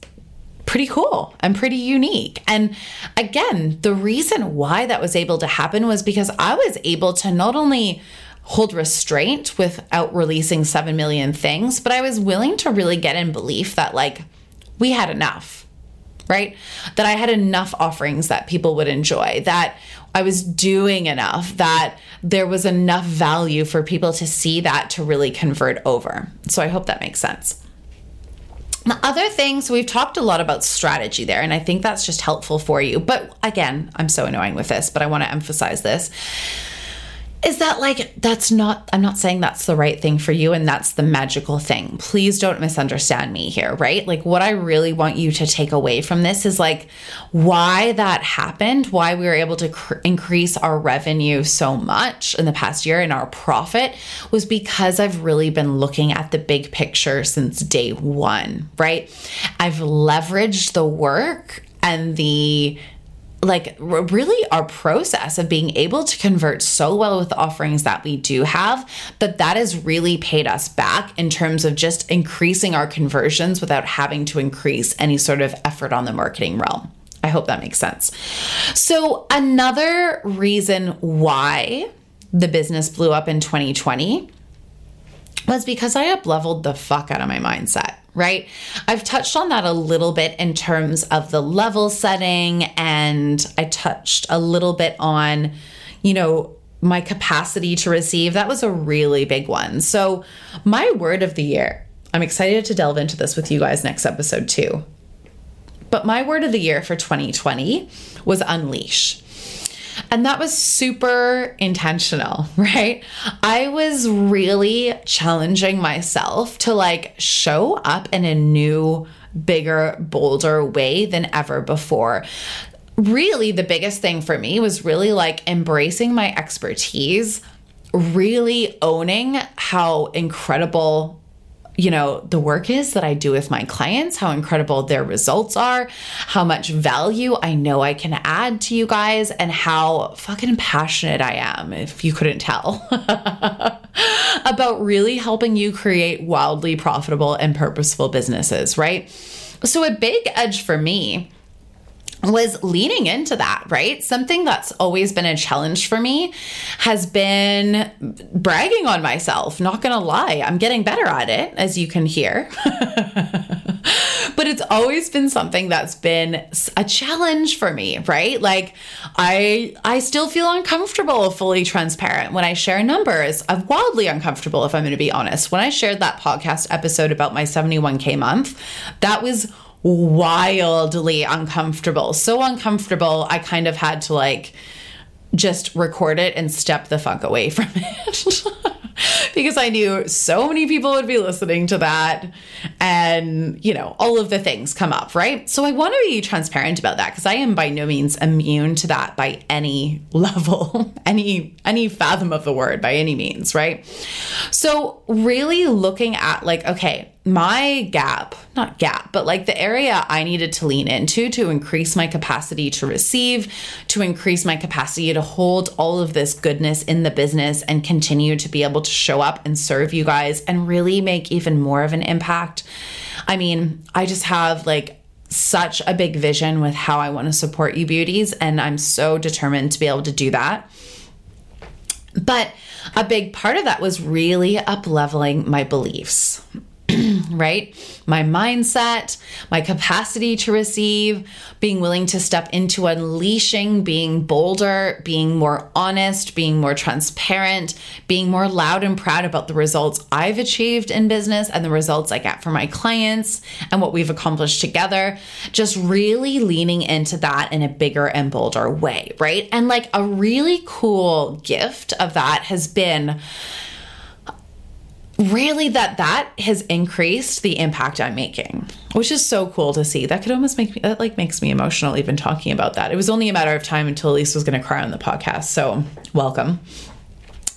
pretty cool and pretty unique. And again, the reason why that was able to happen was because I was able to not only hold restraint without releasing 7 million things, but I was willing to really get in belief that like we had enough right? That I had enough offerings that people would enjoy, that I was doing enough, that there was enough value for people to see that to really convert over. So I hope that makes sense. The other things, we've talked a lot about strategy there, and I think that's just helpful for you. But again, I'm so annoying with this, but I want to emphasize this is that like that's not i'm not saying that's the right thing for you and that's the magical thing. Please don't misunderstand me here right? Like what i really want you to take away from this is like why that happened why we were able to cr- increase our revenue so much in the past year and our profit was because i've really been looking at the big picture since day one right? I've leveraged the work and the like really our process of being able to convert so well with the offerings that we do have that that has really paid us back in terms of just increasing our conversions without having to increase any sort of effort on the marketing realm. I hope that makes sense. So another reason why the business blew up in 2020 was because i up leveled the fuck out of my mindset right? I've touched on that a little bit in terms of the level setting, and I touched a little bit on, you know, my capacity to receive. That was a really big one. So, my word of the year, I'm excited to delve into this with you guys next episode too. But my word of the year for 2020 was unleash. And that was super intentional, [laughs] right? I was really challenging myself to like show up in a new, bigger, bolder way than ever before really the biggest thing for me was really like embracing my expertise, really owning how incredible you know, the work is that I do with my clients, how incredible their results are, how much value I know I can add to you guys, and how fucking passionate I am, if you couldn't tell, [laughs] about really helping you create wildly profitable and purposeful businesses, right? So, a big edge for me was leaning into that, right? Something that's always been a challenge for me has been bragging on myself. Not gonna lie, I'm getting better at it, as you can hear. [laughs] but it's always been something that's been a challenge for me, right? Like I I still feel uncomfortable fully transparent when I share numbers. I'm wildly uncomfortable if I'm going to be honest. When I shared that podcast episode about my 71k month, that was wildly uncomfortable. So uncomfortable, I kind of had to like just record it and step the fuck away from [laughs] it. because I knew so many people would be listening to that and, you know, all of the things come up, right? So I want to be transparent about that because I am by no means immune to that by any [laughs] level, any any fathom of the word by any means, right? So really looking at like okay, my gap, not gap, but like the area I needed to lean into to increase my capacity to receive, to increase my capacity to hold all of this goodness in the business and continue to be able to show up and serve you guys and really make even more of an impact. I mean, I just have like such a big vision with how I want to support you beauties, and I'm so determined to be able to do that. But a big part of that was really up leveling my beliefs. Right? My mindset, my capacity to receive, being willing to step into unleashing, being bolder, being more honest, being more transparent, being more loud and proud about the results I've achieved in business and the results I get for my clients and what we've accomplished together. Just really leaning into that in a bigger and bolder way, right? And like a really cool gift of that has been really that that has increased the impact I'm making, which is so cool to see. That could almost make me that like makes me emotional even talking about that. It was only a matter of time until Elise was going to cry on the podcast. So, welcome.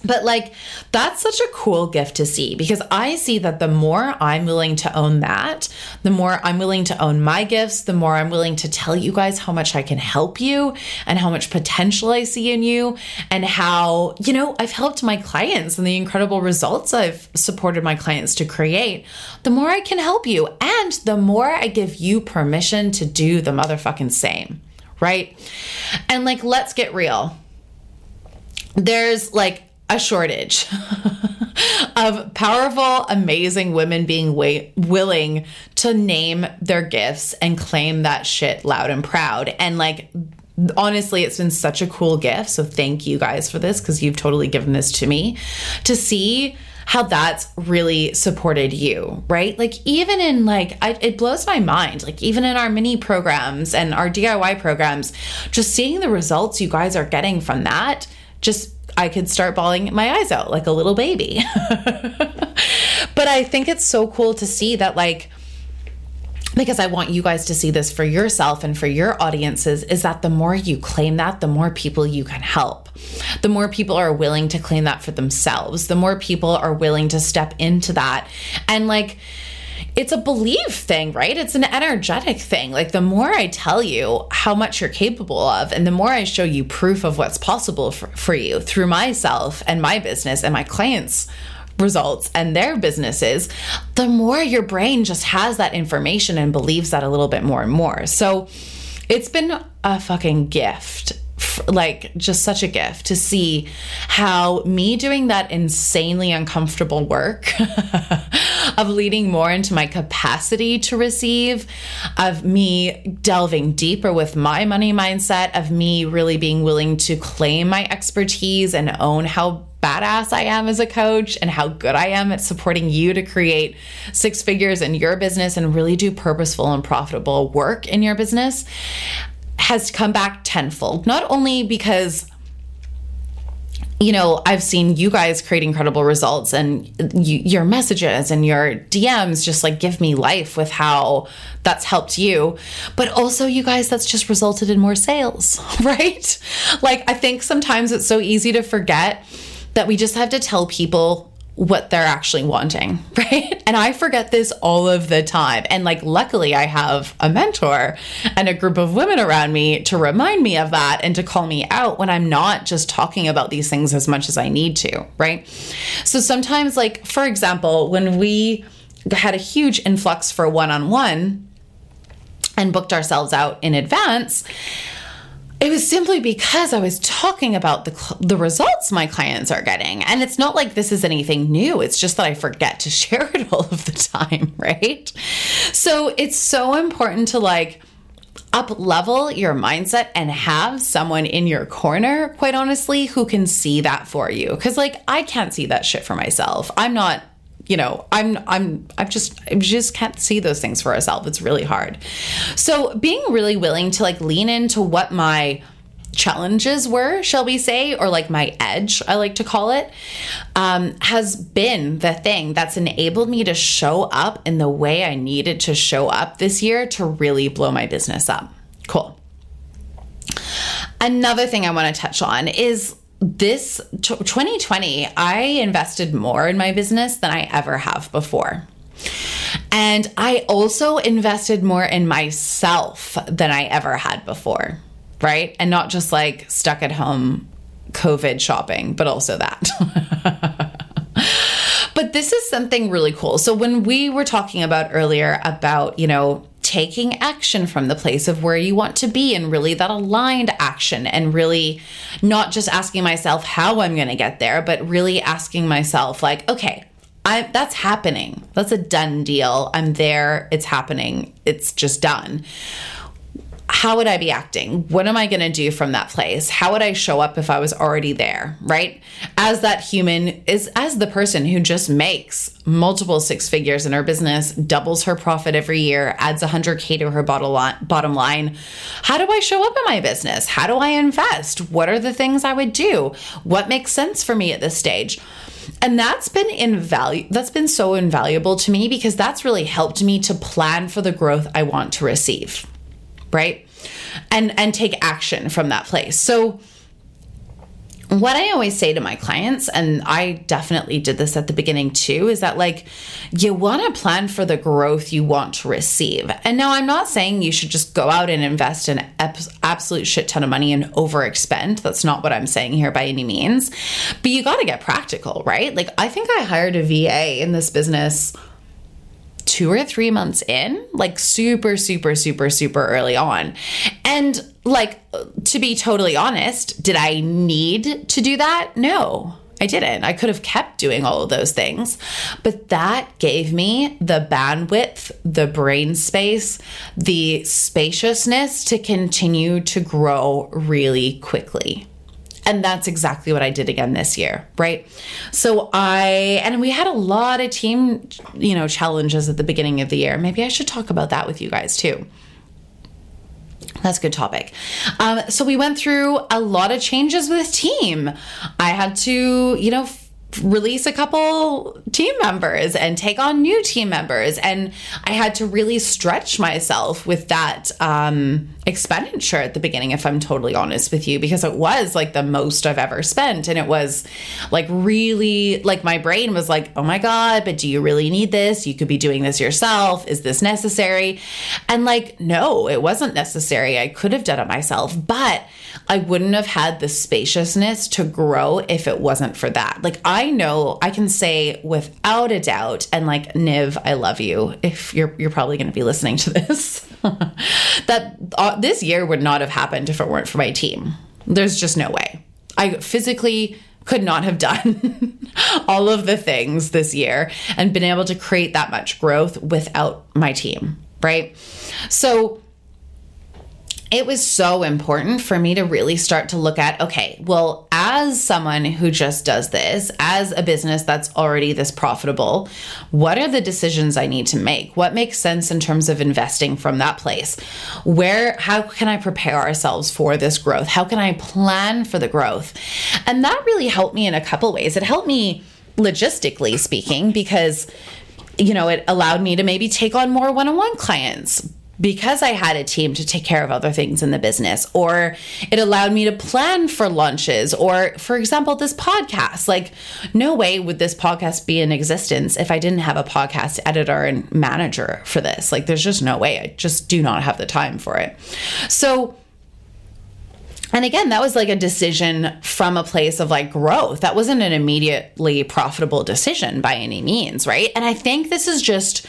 But like, that's such a cool gift to see because I see that the more I'm willing to own that, the more I'm willing to own my gifts, the more I'm willing to tell you guys how much I can help you and how much potential I see in you and how, you know, I've helped my clients and the incredible results I've supported my clients to create, the more I can help you and the more I give you permission to do the motherfucking same, right? And like, let's get real. There's like, a shortage [laughs] of powerful, amazing women being wa- willing to name their gifts and claim that shit loud and proud. And like, honestly, it's been such a cool gift. So thank you guys for this because you've totally given this to me to see how that's really supported you, right? Like even in like I, it blows my mind. Like even in our mini programs and our DIY programs, just seeing the results you guys are getting from that, just I could start bawling my eyes out like a little baby. [laughs] but I think it's so cool to see that like because I want you guys to see this for yourself and for your audiences is that the more you claim that, the more people you can help. The more people are willing to claim that for themselves, the more people are willing to step into that. And like, it's a belief thing, right? It's an energetic thing. Like, the more I tell you how much you're capable of, and the more I show you proof of what's possible for, for you through myself and my business and my clients' results and their businesses, the more your brain just has that information and believes that a little bit more and more. So it's been a fucking gift like just such a gift to see how me doing that insanely uncomfortable work [laughs] of leading more into my capacity to receive, of me delving deeper with my money mindset, of me really being willing to claim my expertise and own how badass I am as a coach and how good I am at supporting you to create six figures in your business and really do purposeful and profitable work in your business has come back tenfold. Not only because you know, I've seen you guys create incredible results and you, your messages and your DMs just like give me life with how that's helped you. But also, you guys, that's just resulted in more sales, [laughs] right? Like, I think sometimes it's so easy to forget that we just have to tell people what they're actually wanting, [laughs] right? And I forget this all of the time. And like, luckily, I have a mentor and a group of women around me to remind me of that and to call me out when I'm not just talking about these things as much as I need to, right? So sometimes, like, for example, when we had a huge influx for one on one and booked ourselves out in advance, it was simply because I was talking about the the results my clients are getting. And it's not like this is anything new. It's just that I forget to [laughs] share it all of the time, [laughs] right? So it's so important to like up level your mindset and have someone in your corner, quite honestly, who can see that for you. Cause like I can't see that shit for myself. I'm not you know i'm i'm I've just i just can't see those things for ourselves. It's really hard. So being really willing to like lean into what my challenges were shall we say or like my edge i like to call it um, has been the thing that's enabled me to show up in the way i needed to show up this year to really blow my business up. Cool. Another thing i want to touch on is this 2020, I invested more in my business than I ever have before. And I also invested more in myself than I ever had before, right? And not just like stuck at home COVID shopping, but also that. [laughs] but this is something really cool. So when we were talking about earlier about, you know, taking action from the place of where you want to be and really that aligned action and really not just asking myself how I'm going to get there, but really asking myself, like, okay, I, that's happening. That's a done deal. I'm there. It's happening. It's just done how would I be acting? What am I going to do from that place? How would I show up if I was already there, right? As that human is as the person who just makes multiple six figures in her business, doubles her profit every year, adds 100k to her bottom line. How do I show up in my business? How do I invest? What are the things I would do? What makes sense for me at this stage? And that's been invaluable. That's been so invaluable to me because that's really helped me to plan for the growth I want to receive right? And and take action from that place. So what I always say to my clients, and I definitely did this at the beginning too, is that like you want to plan for the growth you want to receive. And now I'm not saying you should just go out and invest an absolute shit ton of money and overexpend. That's not what I'm saying here by any means. But you got to get practical, right? Like I think I hired a VA in this business two or three months in, like super, super, super, super early on. And like, to be totally honest, did I need to do that? No. I didn't. I could have kept doing all of those things. But that gave me the bandwidth, the brain space, the spaciousness to continue to grow really quickly. And that's exactly what I did again this year, right? So I, and we had a lot of team, you know, challenges at the beginning of the year. Maybe I should talk about that with you guys too. That's a good topic. Um, so we went through a lot of changes with team. I had to, you know, release a couple team members and take on new team members. And i had to really stretch myself with that um, expenditure at the beginning if i'm totally honest with you because it was like the most i've ever spent. And it was like really like my brain was like oh my god but do you really need this? You could be doing this yourself. Is this necessary? And like no it wasn't necessary. I could have done it myself. But i wouldn't have had the spaciousness to grow if it wasn't for that like i know I can say without a doubt, and like Niv, I love you. If you're you're probably going to be listening to this, [laughs] that uh, this year would not have happened if it weren't for my team. There's just no way. I physically could not have done [laughs] all of the things this year and been able to create that much growth without my team, right? So it was so important for me to really start to look at okay, well, as someone who just does this, as a business that's already this profitable, what are the decisions I need to make? What makes sense in terms of investing from that place? Where, how can I prepare ourselves for this growth? How can I plan for the growth? And that really helped me in a couple ways. It helped me logistically speaking because you know, it allowed me to maybe take on more one on one clients, because I had a team to take care of other things in the business, or it allowed me to plan for lunches, or for example, this podcast. Like, no way would this podcast be in existence if I didn't have a podcast editor and manager for this. Like, there's just no way. I just do not have the time for it. So, and again, that was like a decision from a place of like growth. That wasn't an immediately profitable decision by any means, right? And I think this is just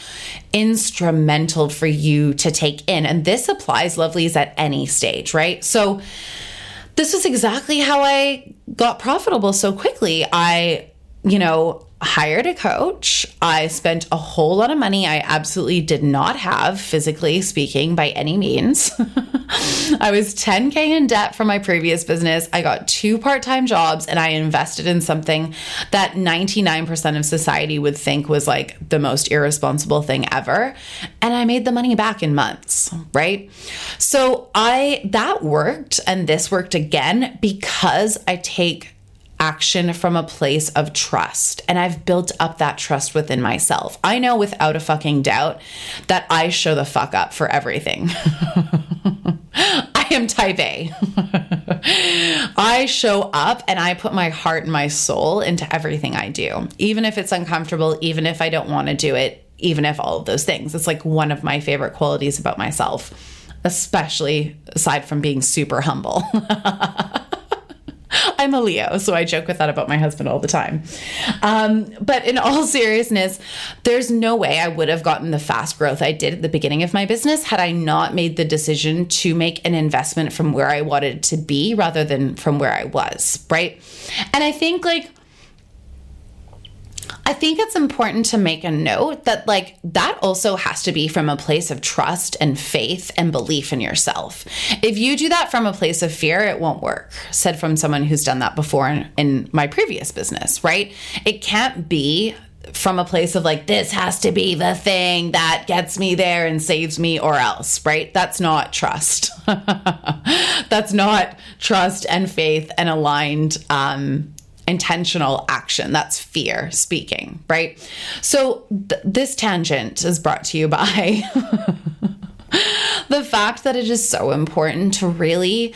instrumental for you to take in. And this applies, lovelies, at any stage, right? So, this was exactly how I got profitable so quickly. I, you know, hired a coach. I spent a whole lot of money I absolutely did not have, physically speaking, by any means. [laughs] I was 10K in debt from my previous business. I got two part time jobs and I invested in something that 99% of society would think was like the most irresponsible thing ever. And I made the money back in months, right? So I, that worked. And this worked again because I take action from a place of trust. And I've built up that trust within myself. I know without a fucking doubt that I show the fuck up for everything. [laughs] I am type A. [laughs] I show up and I put my heart and my soul into everything I do, even if it's uncomfortable, even if I don't want to do it, even if all of those things. It's like one of my favorite qualities about myself, especially aside from being super humble. [laughs] [laughs] I'm a Leo, so I joke with that about my husband all the time. Um, but in all [laughs] seriousness, there's no way I would have gotten the fast growth I did at the beginning of my business had I not made the decision to make an investment from where I wanted to be rather than from where I was, right? And I think like I think it's important to make a note that, like, that also has to be from a place of trust and faith and belief in yourself. If you do that from a place of fear, it won't work. Said from someone who's done that before in, in my previous business, right? It can't be from a place of like, this has to be the thing that gets me there and saves me, or else, right? That's not trust. [laughs] That's not trust and faith and aligned um, intentional action. That's fear speaking, right? So, th- this tangent is brought to you by [laughs] the fact that it is so important to really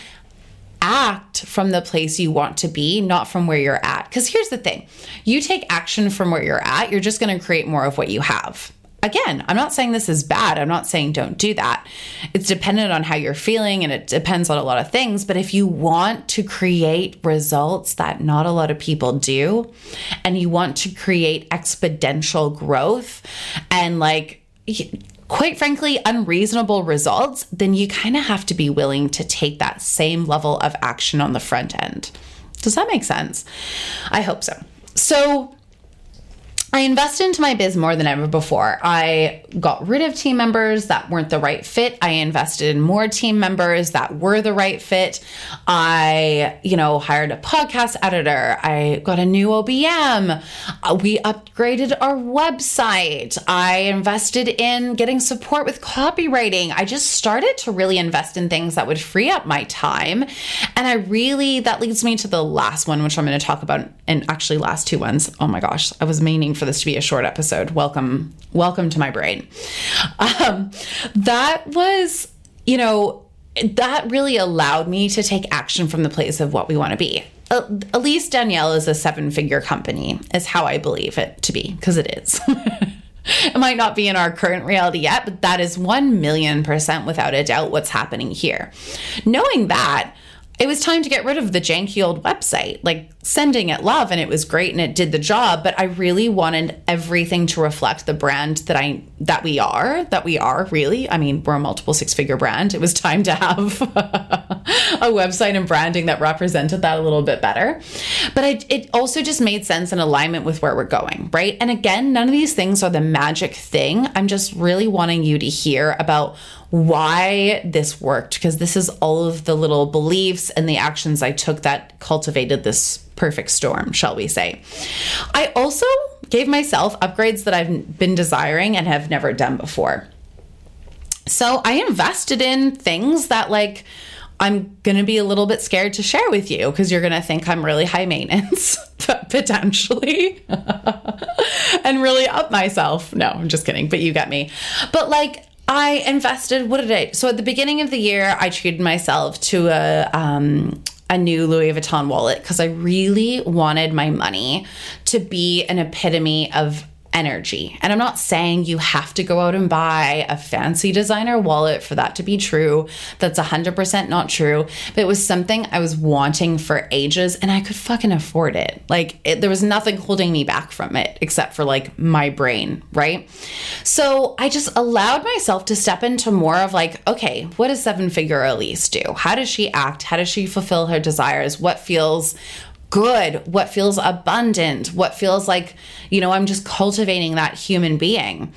act from the place you want to be, not from where you're at. Because here's the thing you take action from where you're at, you're just going to create more of what you have again, I'm not saying this is bad. I'm not saying don't do that. It's dependent on how you're feeling and it depends on a lot of things. But if you want to create results that not a lot of people do, and you want to create exponential growth and like, quite frankly, unreasonable results, then you kind of have to be willing to take that same level of action on the front end. Does that make sense? I hope so. So, I invested into my biz more than ever before. I got rid of team members that weren't the right fit. I invested in more team members that were the right fit. I, you know, hired a podcast editor. I got a new OBM. Uh, we upgraded our website. I invested in getting support with copywriting. I just started to really invest in things that would free up my time. And I really, that leads me to the last one, which I'm going to talk about, and actually, last two ones. Oh my gosh, I was meaning for this to be a short episode. Welcome, welcome to my brain. Um, that was, you know, that really allowed me to take action from the place of what we want to be. Uh, Elise Danielle is a seven figure company, is how I believe it to be, because it is. [laughs] it might not be in our current reality yet, but that is 1 million percent without a doubt what's happening here. Knowing that, it was time to get rid of the janky old website. Like sending it love and it was great and it did the job, but I really wanted everything to reflect the brand that I that we are, that we are really. I mean, we're a multiple six-figure brand. It was time to have [laughs] a website and branding that represented that a little bit better. But I, it also just made sense in alignment with where we're going, right? And again, none of these things are the magic thing. I'm just really wanting you to hear about why this worked because this is all of the little beliefs and the actions I took that cultivated this perfect storm, shall we say. I also gave myself upgrades that I've been desiring and have never done before. So I invested in things that, like, I'm going to be a little bit scared to share with you because you're going to think I'm really high maintenance, [laughs] potentially, [laughs] and really up myself. No, I'm just kidding, but you get me. But like, I invested, what did I? So at the beginning of the year, I treated myself to a, um, a new Louis Vuitton wallet because I really wanted my money to be an epitome of energy. And I'm not saying you have to go out and buy a fancy designer wallet for that to be true. That's 100% not true. But it was something I was wanting for ages and I could fucking afford it. Like it, there was nothing holding me back from it except for like my brain, right? So I just allowed myself to step into more of like, okay, what does seven figure Elise do? How does she act? How does she fulfill her desires? What feels good, what feels abundant, what feels like, you know, I'm just cultivating that human being.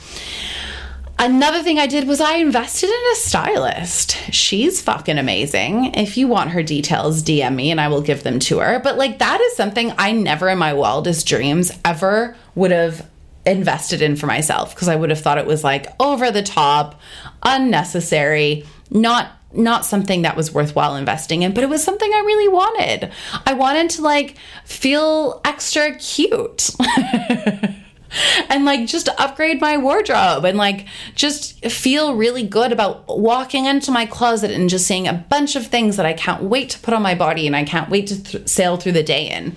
Another thing I did was I invested in a stylist. She's fucking amazing. If you want her details, DM me and I will give them to her. But like that is something I never in my wildest dreams ever would have invested in for myself because I would have thought it was like over the top, unnecessary, not not something that was worthwhile investing in, but it was something I really wanted. I wanted to like feel extra cute. [laughs] [laughs] and like just upgrade my wardrobe and like just feel really good about walking into my closet and just seeing a bunch of things that I can't wait to put on my body and I can't wait to th- sail through the day in.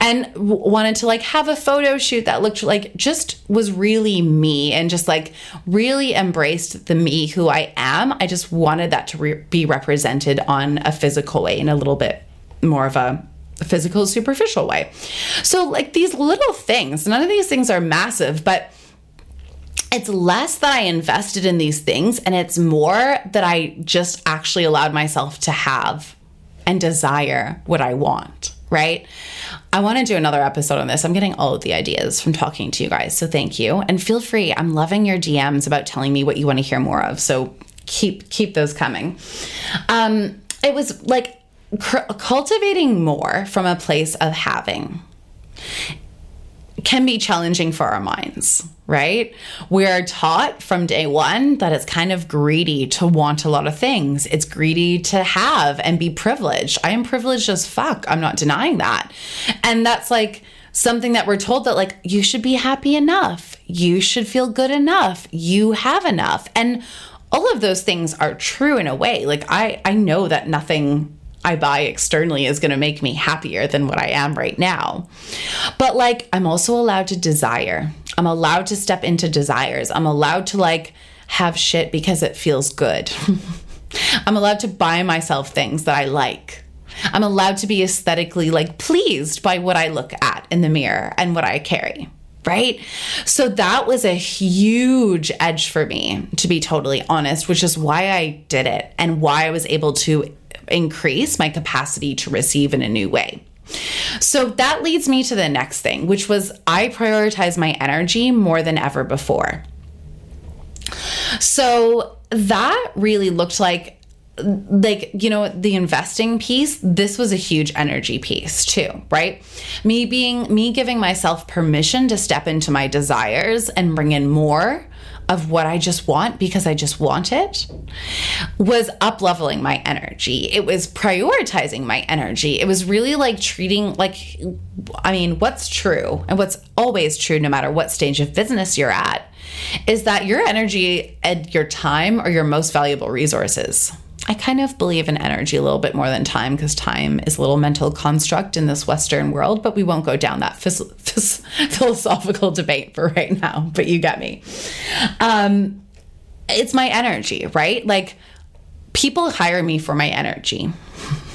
And w- wanted to like have a photo shoot that looked like just was really me and just like really embraced the me who I am. I just wanted that to re- be represented on a physical way in a little bit more of a physical, superficial way. So, like these little things, none of these things are massive, but it's less that I invested in these things and it's more that I just actually allowed myself to have and desire what I want, right? I want to do another episode on this. I'm getting all of the ideas from talking to you guys. So thank you. And feel free. I'm loving your DMs about telling me what you want to hear more of. So keep keep those coming. Um it was like cultivating more from a place of having can be challenging for our minds, right? We are taught from day one that it's kind of greedy to want a lot of things. It's greedy to have and be privileged. I am privileged as fuck. I'm not denying that. And that's like something that we're told that, like, you should be happy enough. You should feel good enough. You have enough. And all of those things are true in a way. Like, I, I know that nothing I buy externally is going to make me happier than what I am right now. But like, I'm also allowed to desire. I'm allowed to step into desires. I'm allowed to like have shit because it feels good. [laughs] I'm allowed to buy myself things that I like. I'm allowed to be aesthetically like pleased by what I look at in the mirror and what I carry. Right. So that was a huge edge for me, to be totally honest, which is why I did it and why I was able to increase my capacity to receive in a new way. So that leads me to the next thing, which was I prioritize my energy more than ever before. So that really looked like like you know the investing piece this was a huge energy piece too right me being me giving myself permission to step into my desires and bring in more of what I just want because I just want it was up leveling my energy. It was prioritizing my energy. It was really like treating like I mean, what's true and what's always true no matter what stage of business you're at is that your energy and your time are your most valuable resources. I kind of believe in energy a little bit more than time because time is a little mental construct in this Western world, but we won't go down that phys- phys- [laughs] philosophical debate for right now, but you get me. Um, it's my energy, right? Like people hire me for my energy.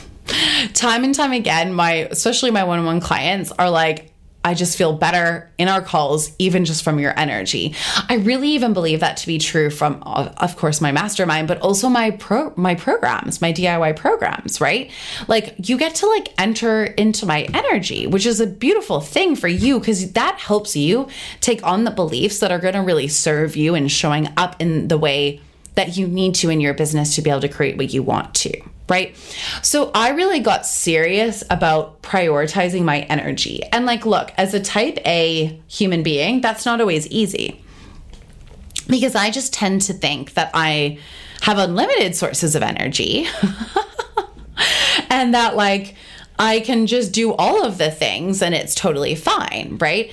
[laughs] time and time again, my especially my one-on-one clients are like, I just feel better in our calls, even just from your energy. I really even believe that to be true from, of course, my mastermind, but also my pro my programs, my DIY programs, right? Like you get to like enter into my energy, which is a beautiful thing for you because that helps you take on the beliefs that are going to really serve you and showing up in the way that you need to in your business to be able to create what you want to right? So I really got serious about prioritizing my energy. And like, look, as a type A human being, that's not always easy because I just tend to think that I have unlimited sources of energy [laughs] and that like I can just do all of the things and it's totally fine, right?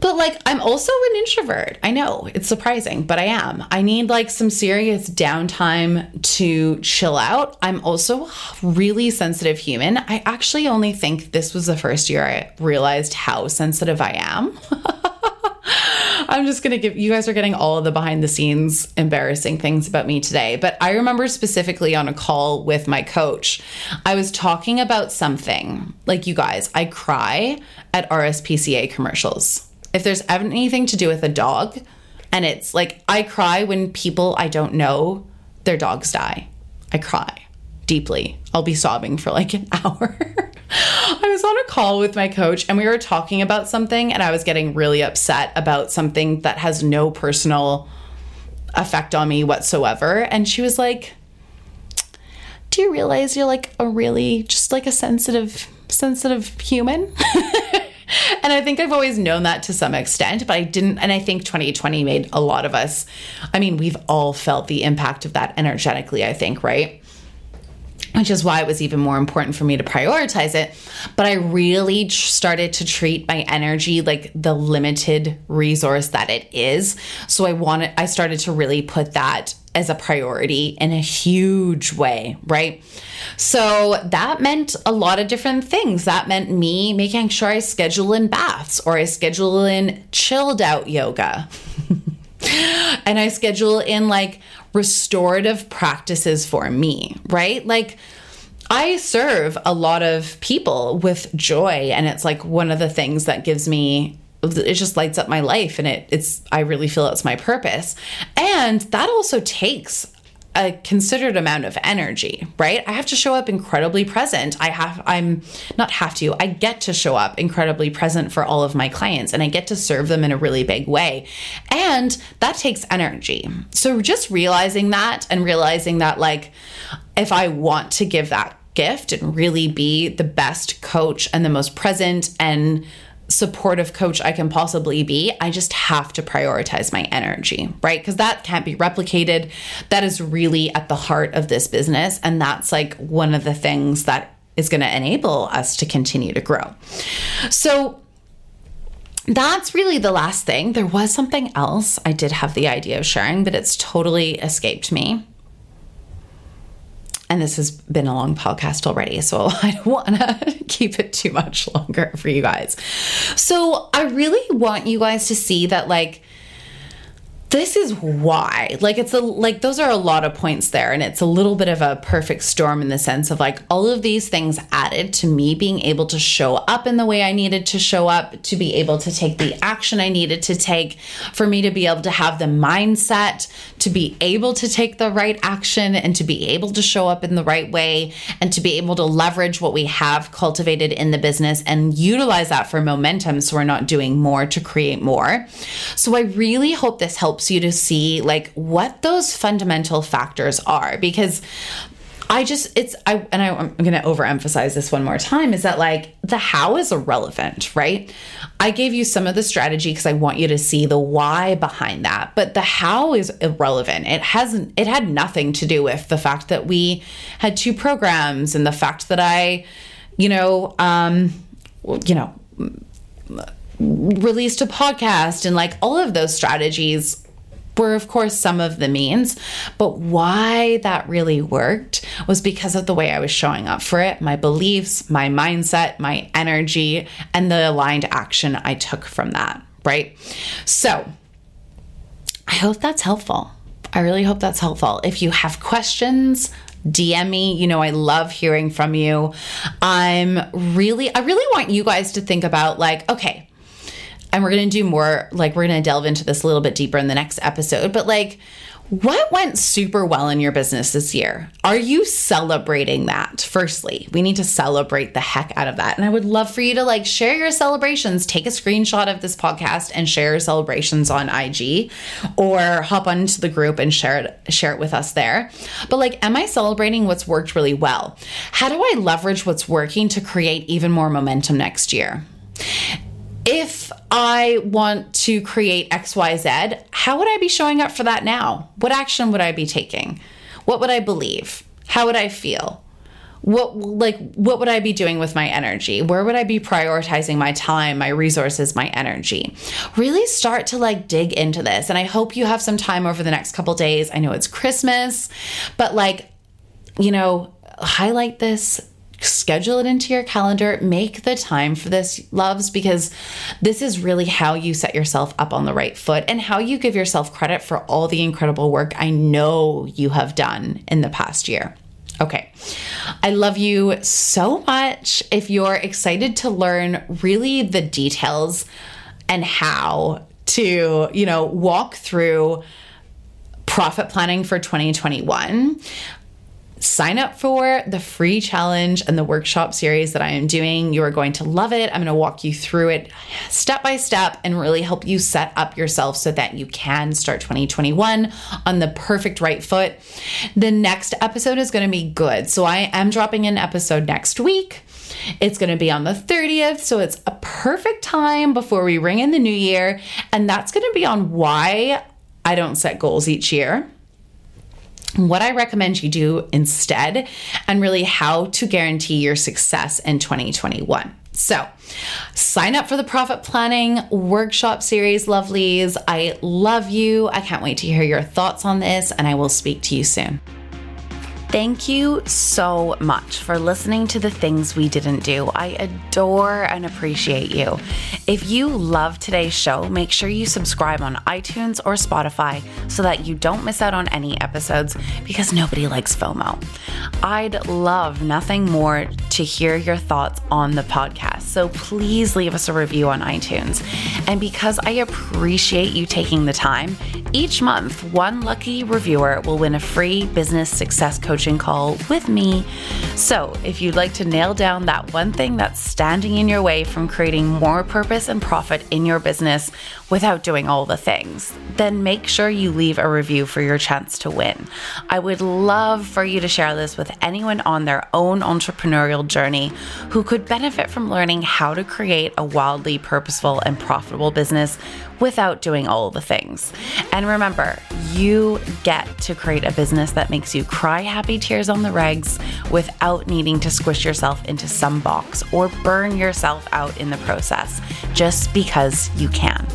But like, I'm also an introvert. I know it's surprising, but I am. I need like some serious downtime to chill out. I'm also really sensitive human. I actually only think this was the first year I realized how sensitive I am. [laughs] I'm just going to give you guys are getting all of the behind the scenes embarrassing things about me today. But I remember specifically on a call with my coach, I was talking about something like you guys, I cry at RSPCA commercials if there's anything to do with a dog, and it's like I cry when people I don't know, their dogs die. I cry deeply. I'll be sobbing for like an [laughs] hour. I was on a call with my coach and we were talking about something, and I was getting really upset about something that has no personal effect on me whatsoever. And she was like, Do you realize you're like a really just like a sensitive, sensitive human? [laughs] [laughs] and I think I've always known that to some extent, but I didn't. And I think 2020 made a lot of us, I mean, we've all felt the impact of that energetically, I think, right? Which is why it was even more important for me to prioritize it. But I really started to treat my energy like the limited resource that it is. So I wanted, I started to really put that as a priority in a huge way, right? So that meant a lot of different things. That meant me making sure I schedule in baths or I schedule in chilled out yoga. [laughs] and I schedule in like restorative practices for me, right? Like, I serve a lot of people with joy, and it's like one of the things that gives me it just lights up my life and it it's I really feel it's my purpose. And that also takes a considered amount of energy, right? I have to show up incredibly present. I have, I'm not have to, I get to show up incredibly present for all of my clients and I get to serve them in a really big way. And that takes energy. So just realizing that and realizing that, like, if I want to give that gift and really be the best coach and the most present and supportive coach I can possibly be, I just have to prioritize my energy, right? Because that can't be replicated. That is really at the heart of this business. And that's like one of the things that is going to enable us to continue to grow. So, that's really the last thing. There was something else I did have the idea of sharing, but it's totally escaped me and this has been a long podcast already, so [laughs] I don't want to [laughs] keep it too much longer for you guys. So, I really want you guys to see that, like, this is why like it's a like those are a lot of points there and it's a little bit of a perfect storm in the sense of like all of these things added to me being able to show up in the way I needed to show up to be able to take the action I needed to take for me to be able to have the mindset to be able to take the right action and to be able to show up in the right way and to be able to leverage what we have cultivated in the business and utilize that for momentum so we're not doing more to create more. So I really hope this helps helps you to see like what those fundamental factors are because I just it's I and I, am going to overemphasize this one more time is that like the how is irrelevant, right? I gave you some of the strategy because I want you to see the why behind that, but the how is irrelevant. It hasn't it had nothing to do with the fact that we had two programs and the fact that I, you know, um, you know released a podcast and like all of those strategies were, of course, some of the means. But why that really worked was because of the way I was showing up for it, my beliefs, my mindset, my energy, and the aligned action I took from that, right? So I hope that's helpful. I really hope that's helpful. If you have questions, DM me. You know, I love hearing from you. I'm really, I really want you guys to think about like, okay, and we're going to do more like we're going to delve into this a little bit deeper in the next episode but like what went super well in your business this year? Are you celebrating that? Firstly, we need to celebrate the heck out of that. And I would love for you to like share your celebrations, take a screenshot of this podcast and share your celebrations on IG or hop onto the group and share it share it with us there. But like am I celebrating what's worked really well? How do I leverage what's working to create even more momentum next year? If I want to create XYZ, how would I be showing up for that now? What action would I be taking? What would I believe? How would I feel? What like what would I be doing with my energy? Where would I be prioritizing my time, my resources, my energy? Really start to like dig into this. And I hope you have some time over the next couple days. I know it's Christmas, but like you know, highlight this, schedule it into your calendar, make the time for this, loves, because this is really how you set yourself up on the right foot and how you give yourself credit for all the incredible work I know you have done in the past year. Okay. I love you so much. If you're excited to learn really the details and how to, you know, walk through profit planning for 2021, sign up for the free challenge and the workshop series that I am doing. You are going to love it. I'm going to walk you through it step by step and really help you set up yourself so that you can start 2021 on the perfect right foot. The next episode is going to be good. So I am dropping an episode next week. It's going to be on the 30th, so it's a perfect time before we ring in the new year. And that's going to be on why I don't set goals each year what I recommend you do instead, and really how to guarantee your success in 2021. So, sign up for the profit planning workshop series, lovelies. I love you. I can't wait to hear your thoughts on this, and I will speak to you soon. Thank you so much for listening to the things we didn't do. I adore and appreciate you. If you love today's show, make sure you subscribe on iTunes or Spotify so that you don't miss out on any episodes because nobody likes FOMO. I'd love nothing more to hear your thoughts on the podcast. So please leave us a review on iTunes. And because I appreciate you taking the time, each month one lucky reviewer will win a free business success coach coaching call with me. So, if you'd like to nail down that one thing that's standing in your way from creating more purpose and profit in your business without doing all the things, then make sure you leave a review for your chance to win. I would love for you to share this with anyone on their own entrepreneurial journey who could benefit from learning how to create a wildly purposeful and profitable business without doing all the things. And remember, you get to create a business that makes you cry happy tears on the regs without needing to squish yourself into some box or burn yourself out in the process just because you can.